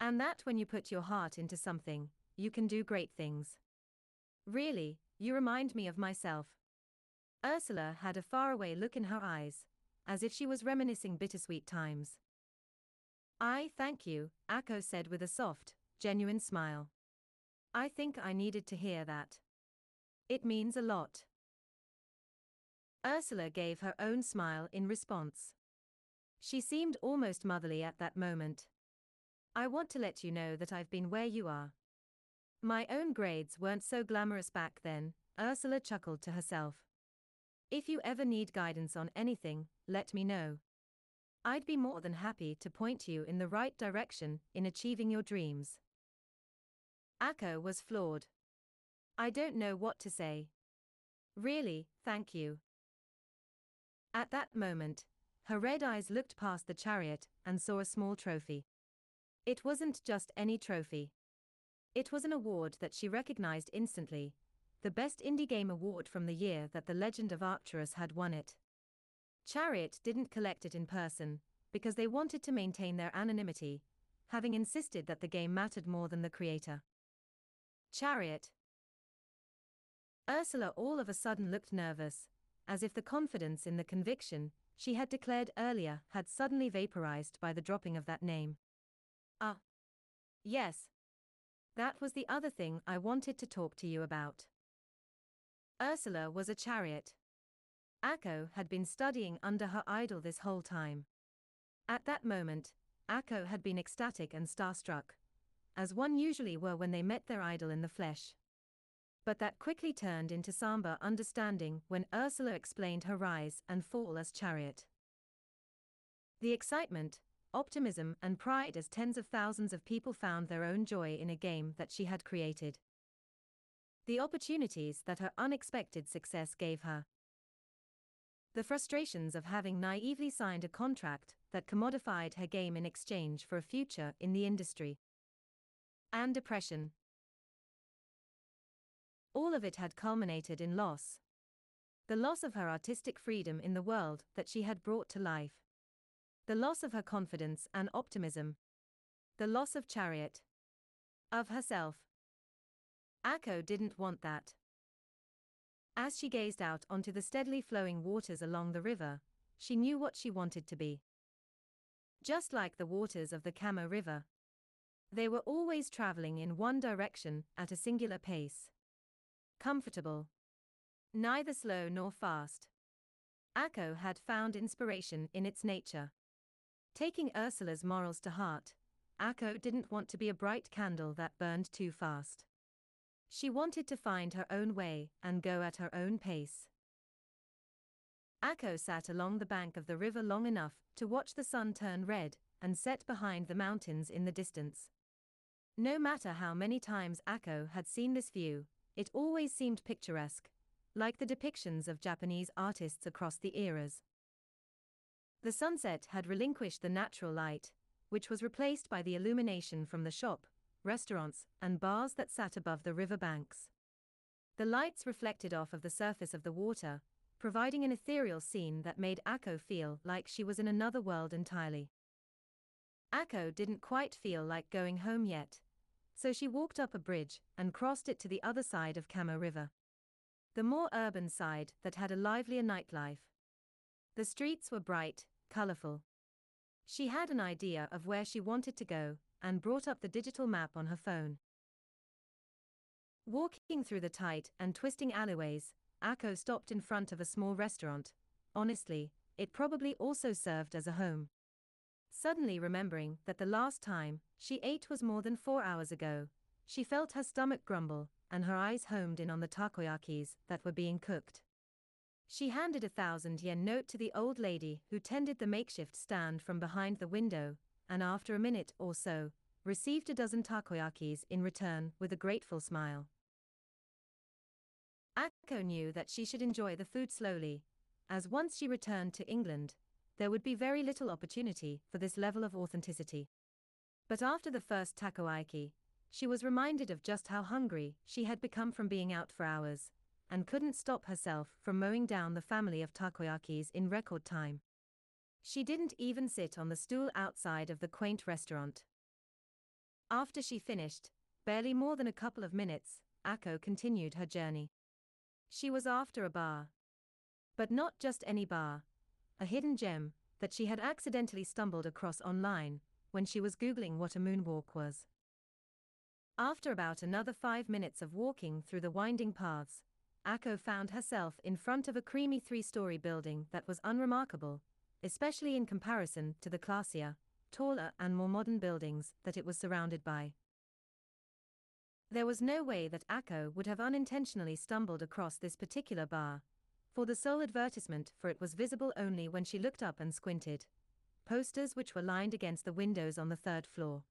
And that when you put your heart into something, you can do great things. Really, you remind me of myself. Ursula had a faraway look in her eyes, as if she was reminiscing bittersweet times. I thank you, Akko said with a soft, genuine smile. I think I needed to hear that. It means a lot. Ursula gave her own smile in response. She seemed almost motherly at that moment. I want to let you know that I've been where you are. My own grades weren't so glamorous back then, Ursula chuckled to herself. If you ever need guidance on anything, let me know. I'd be more than happy to point you in the right direction in achieving your dreams. Akko was floored. I don't know what to say. Really, thank you. At that moment, her red eyes looked past the chariot and saw a small trophy. It wasn't just any trophy. It was an award that she recognized instantly, the Best Indie Game Award from the year that The Legend of Arcturus had won it. Chariot didn't collect it in person, because they wanted to maintain their anonymity, having insisted that the game mattered more than the creator. Chariot. Ursula all of a sudden looked nervous, as if the confidence in the conviction she had declared earlier had suddenly vaporized by the dropping of that name. Ah. Yes. That was the other thing I wanted to talk to you about. Ursula was a chariot. Akko had been studying under her idol this whole time. At that moment, Akko had been ecstatic and starstruck, as one usually were when they met their idol in the flesh. But that quickly turned into somber understanding when Ursula explained her rise and fall as chariot. The excitement, optimism, and pride as tens of thousands of people found their own joy in a game that she had created. The opportunities that her unexpected success gave her. The frustrations of having naively signed a contract that commodified her game in exchange for a future in the industry. And depression, all of it had culminated in loss. The loss of her artistic freedom in the world that she had brought to life. The loss of her confidence and optimism. The loss of Chariot. Of herself. Akko didn't want that. As she gazed out onto the steadily flowing waters along the river, she knew what she wanted to be. Just like the waters of the Kamo River. They were always traveling in one direction at a singular pace. Comfortable. Neither slow nor fast. Akko had found inspiration in its nature. Taking Ursula's morals to heart, Akko didn't want to be a bright candle that burned too fast. She wanted to find her own way and go at her own pace. Akko sat along the bank of the river long enough to watch the sun turn red and set behind the mountains in the distance. No matter how many times Akko had seen this view, it always seemed picturesque, like the depictions of Japanese artists across the eras. The sunset had relinquished the natural light, which was replaced by the illumination from the shop, restaurants, and bars that sat above the river banks. The lights reflected off of the surface of the water, providing an ethereal scene that made Akko feel like she was in another world entirely. Akko didn't quite feel like going home yet, so she walked up a bridge and crossed it to the other side of Kamo River. The more urban side that had a livelier nightlife. The streets were bright, colorful. She had an idea of where she wanted to go and brought up the digital map on her phone. Walking through the tight and twisting alleyways, Akko stopped in front of a small restaurant. Honestly, it probably also served as a home. Suddenly remembering that the last time she ate was more than four hours ago, she felt her stomach grumble and her eyes homed in on the takoyakis that were being cooked. She handed a thousand yen note to the old lady who tended the makeshift stand from behind the window, and after a minute or so, received a dozen takoyakis in return with a grateful smile. Akko knew that she should enjoy the food slowly, as once she returned to England, there would be very little opportunity for this level of authenticity. But after the first takoyaki, she was reminded of just how hungry she had become from being out for hours, and couldn't stop herself from mowing down the family of takoyakis in record time. She didn't even sit on the stool outside of the quaint restaurant. After she finished, barely more than a couple of minutes, Akko continued her journey. She was after a bar. But not just any bar. A hidden gem that she had accidentally stumbled across online when she was Googling what a moonwalk was. After about another five minutes of walking through the winding paths, Akko found herself in front of a creamy three story building that was unremarkable, especially in comparison to the classier, taller, and more modern buildings that it was surrounded by. There was no way that Akko would have unintentionally stumbled across this particular bar, for the sole advertisement for it was visible only when she looked up and squinted. Posters which were lined against the windows on the third floor.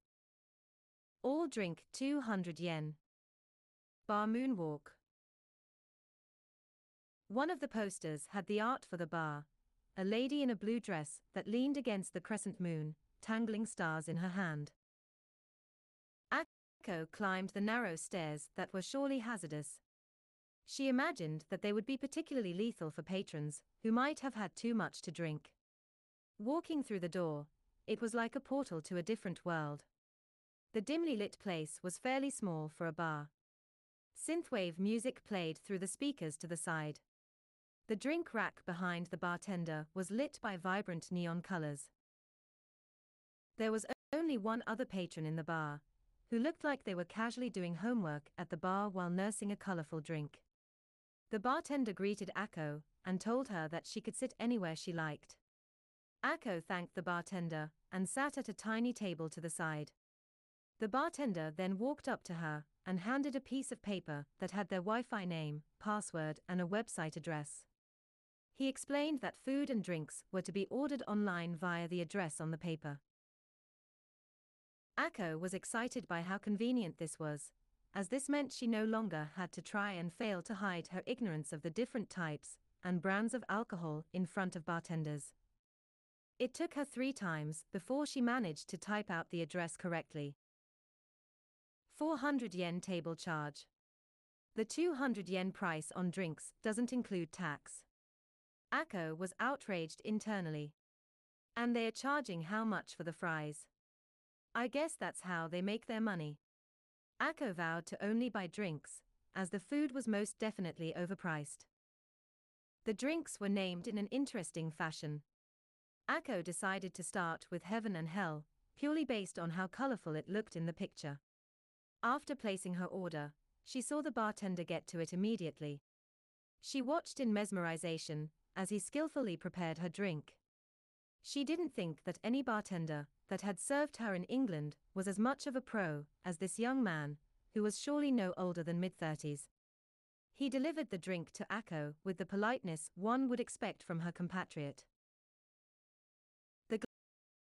All drink 200 yen. Bar Moonwalk. One of the posters had the art for the bar a lady in a blue dress that leaned against the crescent moon, tangling stars in her hand. Akko climbed the narrow stairs that were surely hazardous. She imagined that they would be particularly lethal for patrons who might have had too much to drink. Walking through the door, it was like a portal to a different world. The dimly lit place was fairly small for a bar. Synthwave music played through the speakers to the side. The drink rack behind the bartender was lit by vibrant neon colors. There was only one other patron in the bar, who looked like they were casually doing homework at the bar while nursing a colorful drink. The bartender greeted Akko and told her that she could sit anywhere she liked. Akko thanked the bartender and sat at a tiny table to the side. The bartender then walked up to her and handed a piece of paper that had their Wi Fi name, password, and a website address. He explained that food and drinks were to be ordered online via the address on the paper. Akko was excited by how convenient this was, as this meant she no longer had to try and fail to hide her ignorance of the different types and brands of alcohol in front of bartenders. It took her three times before she managed to type out the address correctly. 400 yen table charge. The 200 yen price on drinks doesn't include tax. Akko was outraged internally. And they are charging how much for the fries? I guess that's how they make their money. Akko vowed to only buy drinks, as the food was most definitely overpriced. The drinks were named in an interesting fashion Akko decided to start with Heaven and Hell, purely based on how colorful it looked in the picture. After placing her order, she saw the bartender get to it immediately. She watched in mesmerization as he skillfully prepared her drink. She didn't think that any bartender that had served her in England was as much of a pro as this young man, who was surely no older than mid 30s. He delivered the drink to Akko with the politeness one would expect from her compatriot. The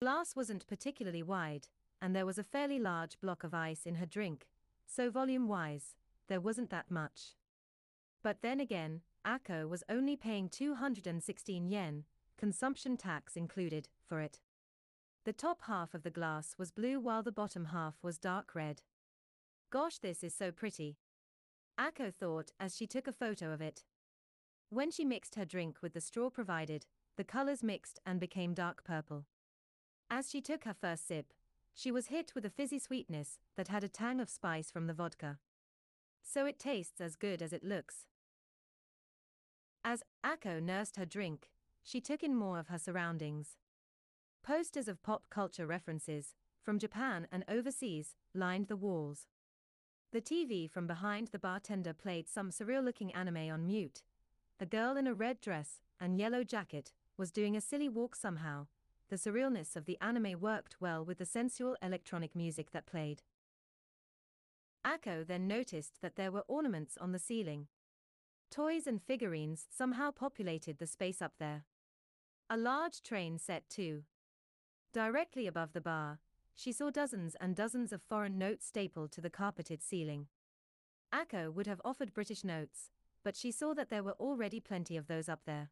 glass wasn't particularly wide, and there was a fairly large block of ice in her drink, so volume wise, there wasn't that much. But then again, Akko was only paying 216 yen, consumption tax included, for it. The top half of the glass was blue while the bottom half was dark red. Gosh, this is so pretty. Akko thought as she took a photo of it. When she mixed her drink with the straw provided, the colors mixed and became dark purple. As she took her first sip, she was hit with a fizzy sweetness that had a tang of spice from the vodka. So it tastes as good as it looks. Akko nursed her drink, she took in more of her surroundings. Posters of pop culture references, from Japan and overseas, lined the walls. The TV from behind the bartender played some surreal looking anime on mute. A girl in a red dress and yellow jacket was doing a silly walk somehow. The surrealness of the anime worked well with the sensual electronic music that played. Akko then noticed that there were ornaments on the ceiling. Toys and figurines somehow populated the space up there. A large train set too. Directly above the bar, she saw dozens and dozens of foreign notes stapled to the carpeted ceiling. Akko would have offered British notes, but she saw that there were already plenty of those up there.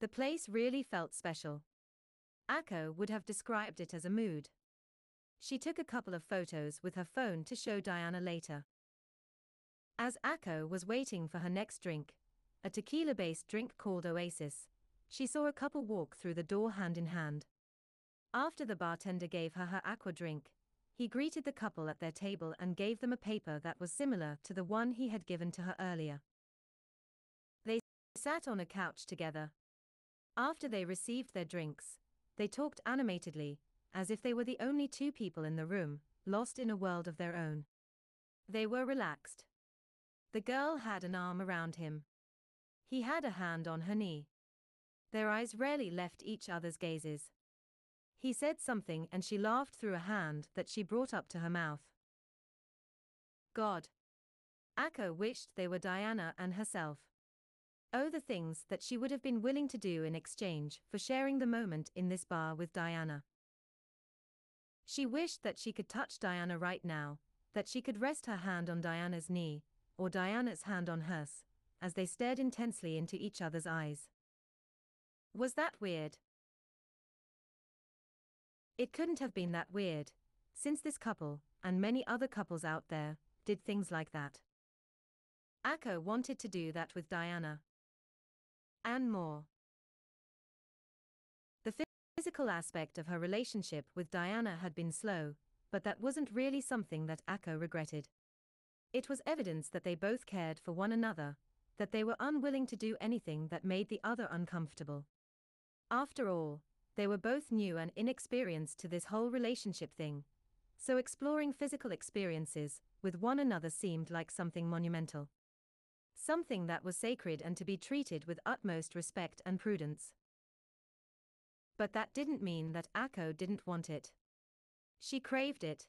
The place really felt special. Akko would have described it as a mood. She took a couple of photos with her phone to show Diana later. As Akko was waiting for her next drink, a tequila based drink called Oasis, she saw a couple walk through the door hand in hand. After the bartender gave her her aqua drink, he greeted the couple at their table and gave them a paper that was similar to the one he had given to her earlier. They sat on a couch together. After they received their drinks, they talked animatedly, as if they were the only two people in the room, lost in a world of their own. They were relaxed. The girl had an arm around him. He had a hand on her knee. Their eyes rarely left each other's gazes. He said something and she laughed through a hand that she brought up to her mouth. God. Akko wished they were Diana and herself. Oh, the things that she would have been willing to do in exchange for sharing the moment in this bar with Diana. She wished that she could touch Diana right now, that she could rest her hand on Diana's knee, or Diana's hand on hers, as they stared intensely into each other's eyes. Was that weird? It couldn't have been that weird, since this couple, and many other couples out there, did things like that. Akko wanted to do that with Diana. And more. The physical aspect of her relationship with Diana had been slow, but that wasn't really something that Akko regretted. It was evidence that they both cared for one another, that they were unwilling to do anything that made the other uncomfortable. After all, they were both new and inexperienced to this whole relationship thing. So exploring physical experiences with one another seemed like something monumental. Something that was sacred and to be treated with utmost respect and prudence. But that didn't mean that Akko didn't want it. She craved it.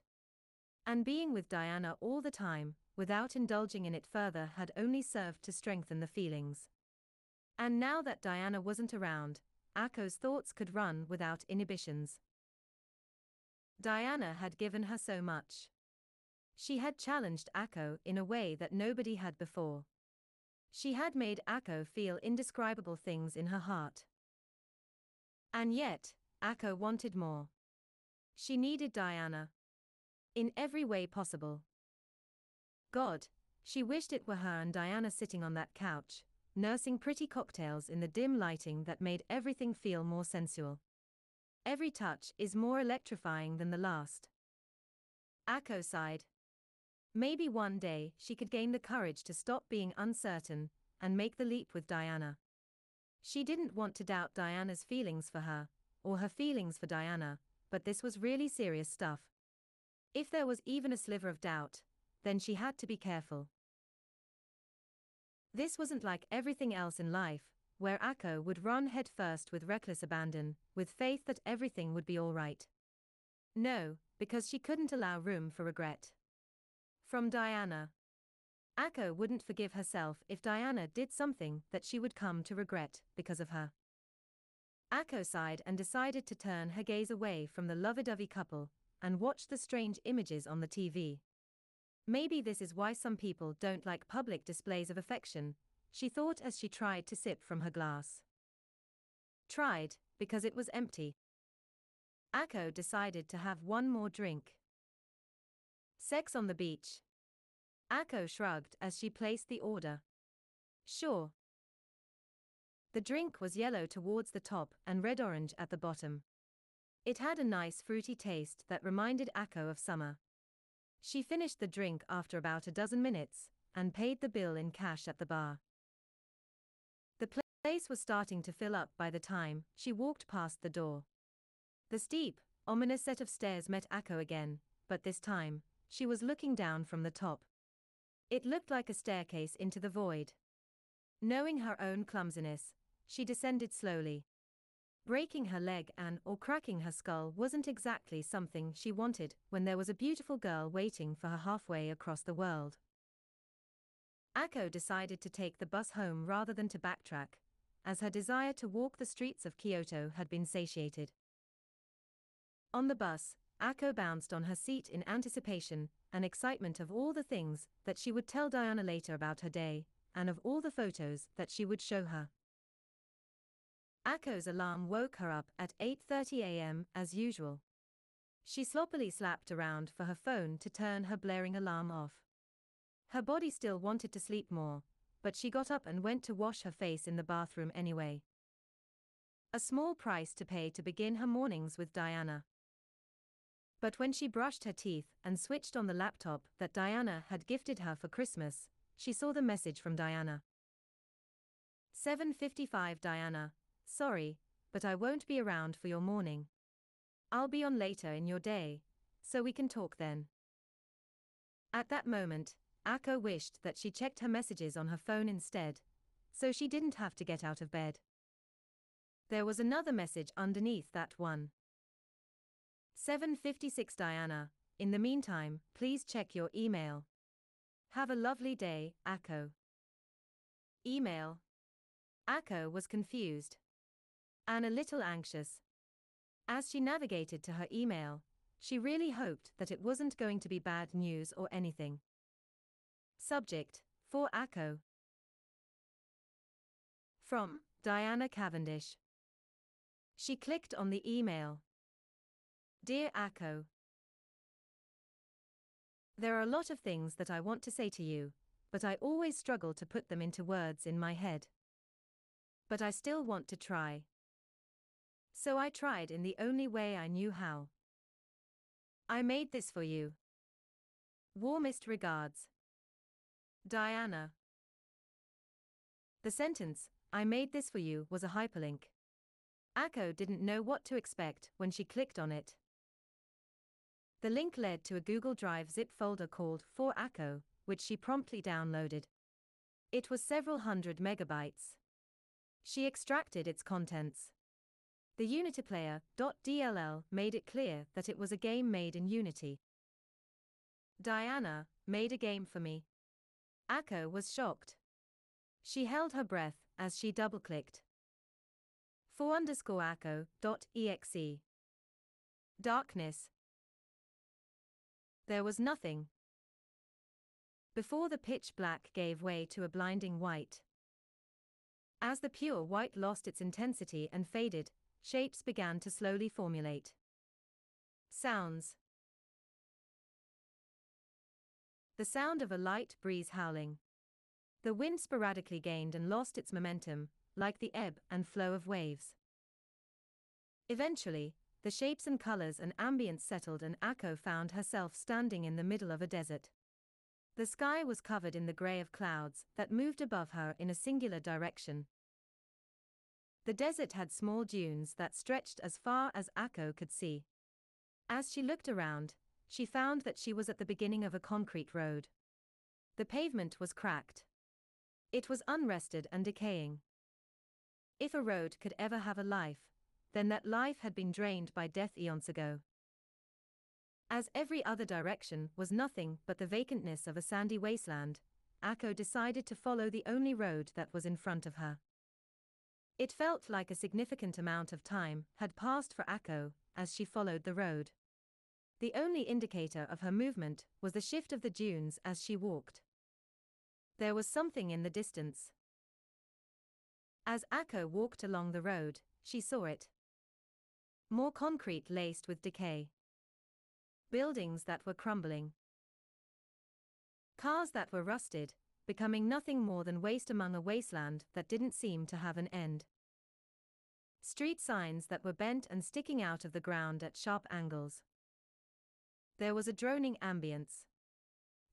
And being with Diana all the time, without indulging in it further, had only served to strengthen the feelings. And now that Diana wasn't around, Akko's thoughts could run without inhibitions. Diana had given her so much. She had challenged Akko in a way that nobody had before. She had made Akko feel indescribable things in her heart. And yet, Akko wanted more. She needed Diana. In every way possible. God, she wished it were her and Diana sitting on that couch, nursing pretty cocktails in the dim lighting that made everything feel more sensual. Every touch is more electrifying than the last. Akko sighed. Maybe one day she could gain the courage to stop being uncertain and make the leap with Diana. She didn't want to doubt Diana's feelings for her, or her feelings for Diana, but this was really serious stuff. If there was even a sliver of doubt, then she had to be careful. This wasn't like everything else in life, where Akko would run headfirst with reckless abandon, with faith that everything would be all right. No, because she couldn't allow room for regret. From Diana. Akko wouldn't forgive herself if Diana did something that she would come to regret because of her. Akko sighed and decided to turn her gaze away from the lovey-dovey couple and watch the strange images on the TV. Maybe this is why some people don't like public displays of affection, she thought as she tried to sip from her glass. Tried, because it was empty. Akko decided to have one more drink. Sex on the beach. Akko shrugged as she placed the order. Sure. The drink was yellow towards the top and red orange at the bottom. It had a nice fruity taste that reminded Akko of summer. She finished the drink after about a dozen minutes and paid the bill in cash at the bar. The place was starting to fill up by the time she walked past the door. The steep, ominous set of stairs met Akko again, but this time, she was looking down from the top. It looked like a staircase into the void. Knowing her own clumsiness, she descended slowly. Breaking her leg and or cracking her skull wasn't exactly something she wanted when there was a beautiful girl waiting for her halfway across the world. Akko decided to take the bus home rather than to backtrack, as her desire to walk the streets of Kyoto had been satiated. On the bus, Akko bounced on her seat in anticipation and excitement of all the things that she would tell Diana later about her day, and of all the photos that she would show her. Akko's alarm woke her up at 8:30 a.m. as usual. She sloppily slapped around for her phone to turn her blaring alarm off. Her body still wanted to sleep more, but she got up and went to wash her face in the bathroom anyway. A small price to pay to begin her mornings with Diana. But when she brushed her teeth and switched on the laptop that Diana had gifted her for Christmas, she saw the message from Diana. 7:55 Diana, Sorry, but I won't be around for your morning. I'll be on later in your day, so we can talk then. At that moment, Akko wished that she checked her messages on her phone instead, so she didn't have to get out of bed. There was another message underneath that one. 756 Diana, in the meantime, please check your email. Have a lovely day, Akko. Email. Akko was confused and a little anxious. As she navigated to her email, she really hoped that it wasn't going to be bad news or anything. Subject For Akko. From Diana Cavendish. She clicked on the email. Dear Akko, There are a lot of things that I want to say to you, but I always struggle to put them into words in my head. But I still want to try. So I tried in the only way I knew how. I made this for you. Warmest regards. Diana. The sentence, I made this for you, was a hyperlink. Akko didn't know what to expect when she clicked on it. The link led to a Google Drive zip folder called For Akko, which she promptly downloaded. It was several hundred megabytes. She extracted its contents. The UnityPlayer.dll made it clear that it was a game made in Unity. Diana made a game for me. Akko was shocked. She held her breath as she double clicked. For underscore Akko.exe. Darkness. There was nothing. Before the pitch black gave way to a blinding white. As the pure white lost its intensity and faded, shapes began to slowly formulate. Sounds. The sound of a light breeze howling. The wind sporadically gained and lost its momentum, like the ebb and flow of waves. Eventually, the shapes and colors and ambience settled, and Akko found herself standing in the middle of a desert. The sky was covered in the gray of clouds that moved above her in a singular direction. The desert had small dunes that stretched as far as Akko could see. As she looked around, she found that she was at the beginning of a concrete road. The pavement was cracked. It was unrested and decaying. If a road could ever have a life, then that life had been drained by death eons ago. As every other direction was nothing but the vacantness of a sandy wasteland, Akko decided to follow the only road that was in front of her. It felt like a significant amount of time had passed for Akko as she followed the road. The only indicator of her movement was the shift of the dunes as she walked. There was something in the distance. As Akko walked along the road, she saw it. More concrete laced with decay. Buildings that were crumbling. Cars that were rusted, becoming nothing more than waste among a wasteland that didn't seem to have an end. Street signs that were bent and sticking out of the ground at sharp angles. There was a droning ambience.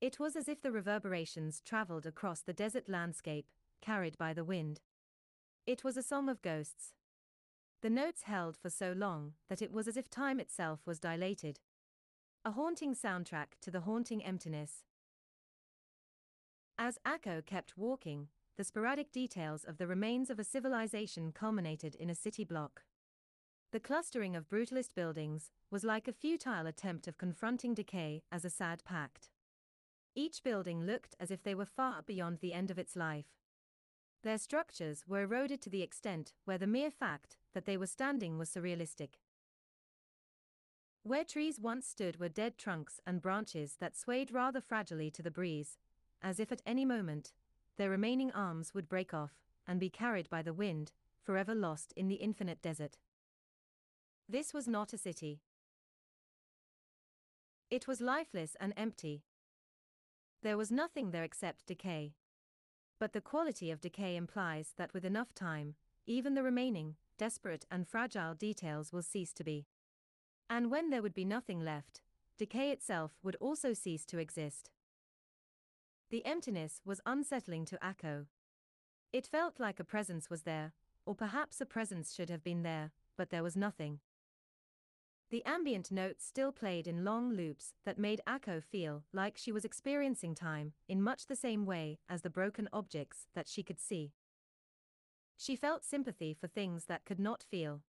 It was as if the reverberations traveled across the desert landscape, carried by the wind. It was a song of ghosts. The notes held for so long that it was as if time itself was dilated. A haunting soundtrack to the haunting emptiness. As Akko kept walking, the sporadic details of the remains of a civilization culminated in a city block. The clustering of brutalist buildings was like a futile attempt of confronting decay as a sad pact. Each building looked as if they were far beyond the end of its life. Their structures were eroded to the extent where the mere fact that they were standing was surrealistic. Where trees once stood were dead trunks and branches that swayed rather fragilely to the breeze, as if at any moment, their remaining arms would break off and be carried by the wind, forever lost in the infinite desert. This was not a city. It was lifeless and empty. There was nothing there except decay. But the quality of decay implies that with enough time, even the remaining, desperate and fragile details will cease to be. And when there would be nothing left, decay itself would also cease to exist. The emptiness was unsettling to Akko. It felt like a presence was there, or perhaps a presence should have been there, but there was nothing. The ambient notes still played in long loops that made Akko feel like she was experiencing time in much the same way as the broken objects that she could see. She felt sympathy for things that could not feel.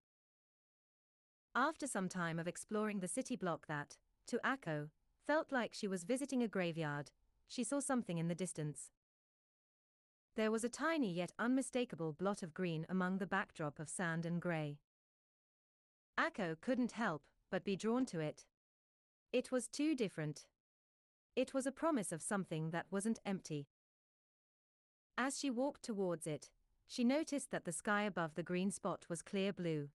After some time of exploring the city block that, to Akko, felt like she was visiting a graveyard, she saw something in the distance. There was a tiny yet unmistakable blot of green among the backdrop of sand and grey. Akko couldn't help but be drawn to it. It was too different. It was a promise of something that wasn't empty. As she walked towards it, she noticed that the sky above the green spot was clear blue.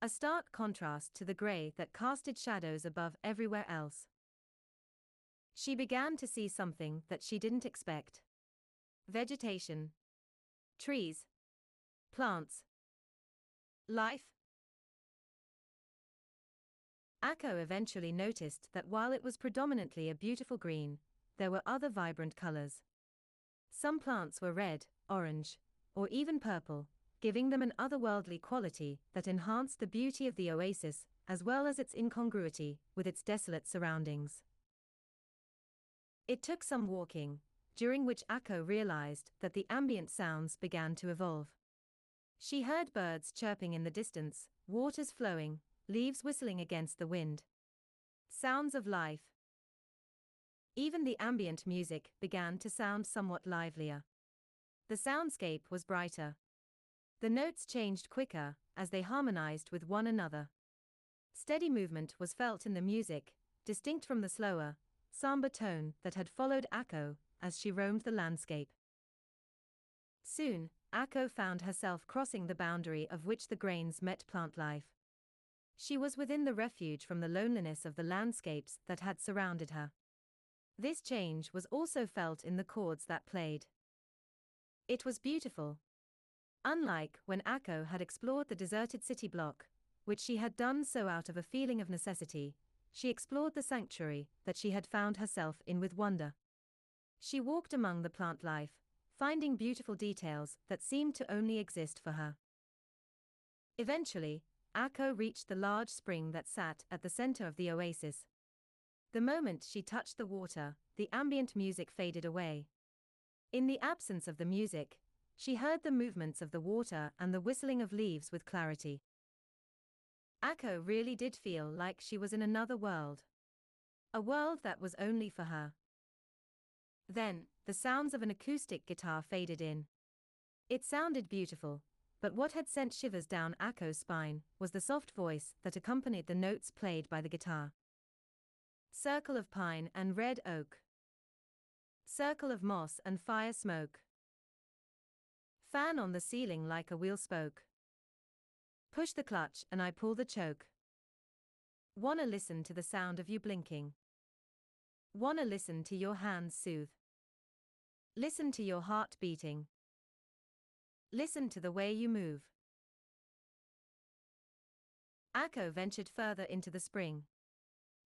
A stark contrast to the grey that casted shadows above everywhere else. She began to see something that she didn't expect. Vegetation. Trees. Plants. Life. Akko eventually noticed that while it was predominantly a beautiful green, there were other vibrant colors. Some plants were red, orange, or even purple, giving them an otherworldly quality that enhanced the beauty of the oasis as well as its incongruity with its desolate surroundings. It took some walking, during which Akko realized that the ambient sounds began to evolve. She heard birds chirping in the distance, waters flowing, leaves whistling against the wind. Sounds of life. Even the ambient music began to sound somewhat livelier. The soundscape was brighter. The notes changed quicker as they harmonized with one another. Steady movement was felt in the music, distinct from the slower, somber tone that had followed Akko as she roamed the landscape. Soon, Akko found herself crossing the boundary of which the grains met plant life. She was within the refuge from the loneliness of the landscapes that had surrounded her. This change was also felt in the chords that played. It was beautiful. Unlike when Akko had explored the deserted city block, which she had done so out of a feeling of necessity, she explored the sanctuary that she had found herself in with wonder. She walked among the plant life, finding beautiful details that seemed to only exist for her. Eventually, Akko reached the large spring that sat at the center of the oasis. The moment she touched the water, the ambient music faded away. In the absence of the music, she heard the movements of the water and the whistling of leaves with clarity. Akko really did feel like she was in another world. A world that was only for her. Then, the sounds of an acoustic guitar faded in. It sounded beautiful, but what had sent shivers down Akko's spine was the soft voice that accompanied the notes played by the guitar. Circle of pine and red oak. Circle of moss and fire smoke. Fan on the ceiling like a wheel spoke. Push the clutch and I pull the choke. Wanna listen to the sound of you blinking. Wanna listen to your hands soothe. Listen to your heart beating. Listen to the way you move. Akko ventured further into the spring.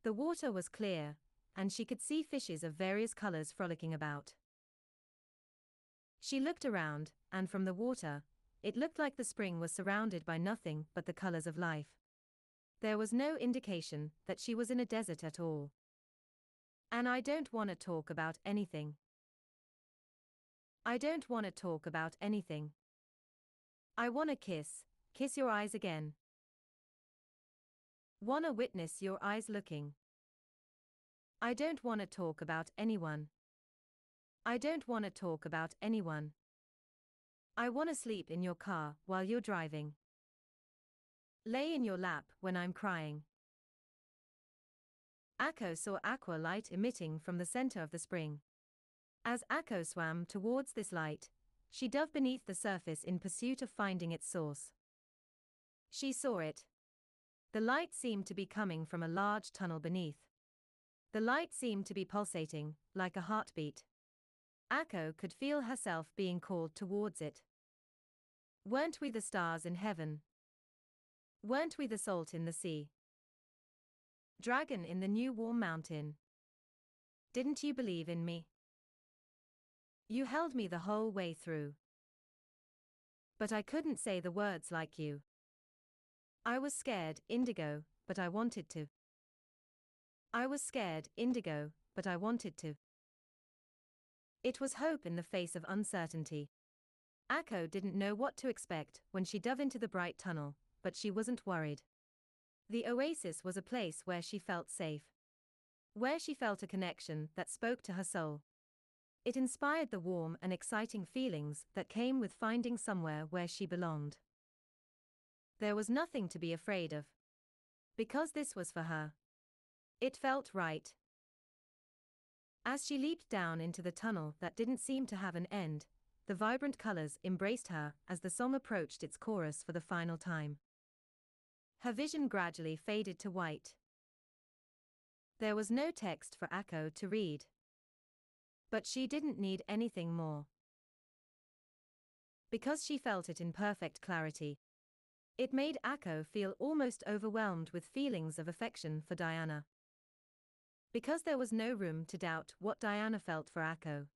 The water was clear, and she could see fishes of various colors frolicking about. She looked around, and from the water, it looked like the spring was surrounded by nothing but the colors of life. There was no indication that she was in a desert at all. And I don't want to talk about anything. I don't want to talk about anything. I wanna kiss, kiss your eyes again. Wanna witness your eyes looking. I don't wanna talk about anyone. I don't wanna talk about anyone. I wanna sleep in your car while you're driving. Lay in your lap when I'm crying. Akko saw aqua light emitting from the center of the spring. As Akko swam towards this light, she dove beneath the surface in pursuit of finding its source. She saw it. The light seemed to be coming from a large tunnel beneath. The light seemed to be pulsating, like a heartbeat. Akko could feel herself being called towards it. Weren't we the stars in heaven? Weren't we the salt in the sea? Dragon in the new warm mountain. Didn't you believe in me? You held me the whole way through. But I couldn't say the words like you. I was scared, Indigo, but I wanted to. I was scared, Indigo, but I wanted to. It was hope in the face of uncertainty. Akko didn't know what to expect when she dove into the bright tunnel, but she wasn't worried. The oasis was a place where she felt safe. Where she felt a connection that spoke to her soul. It inspired the warm and exciting feelings that came with finding somewhere where she belonged. There was nothing to be afraid of. Because this was for her. It felt right. As she leaped down into the tunnel that didn't seem to have an end, the vibrant colors embraced her as the song approached its chorus for the final time. Her vision gradually faded to white. There was no text for Akko to read. But she didn't need anything more. Because she felt it in perfect clarity. It made Akko feel almost overwhelmed with feelings of affection for Diana. Because there was no room to doubt what Diana felt for Akko.